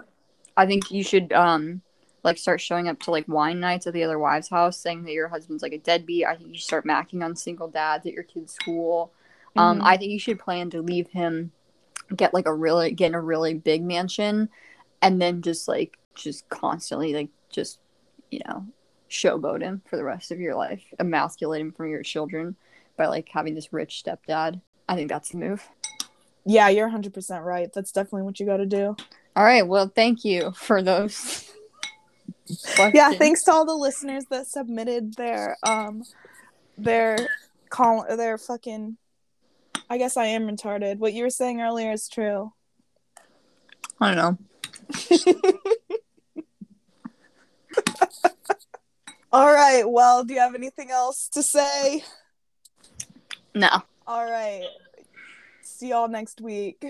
I think you should um like start showing up to like wine nights at the other wives' house, saying that your husband's like a deadbeat. I think you should start macking on single dads at your kid's school. Um, Mhm. I think you should plan to leave him get like a really get in a really big mansion, and then just like just constantly like just you know showboat him for the rest of your life, emasculate him from your children by like having this rich stepdad. I think that's the move. Yeah, you're 100% right. That's definitely what you got to do. All right. Well, thank you for those. Yeah, thanks to all the listeners that submitted their um their call their fucking I guess I am retarded. What you were saying earlier is true. I don't know. All right. Well, do you have anything else to say? No. All right. See y'all next week.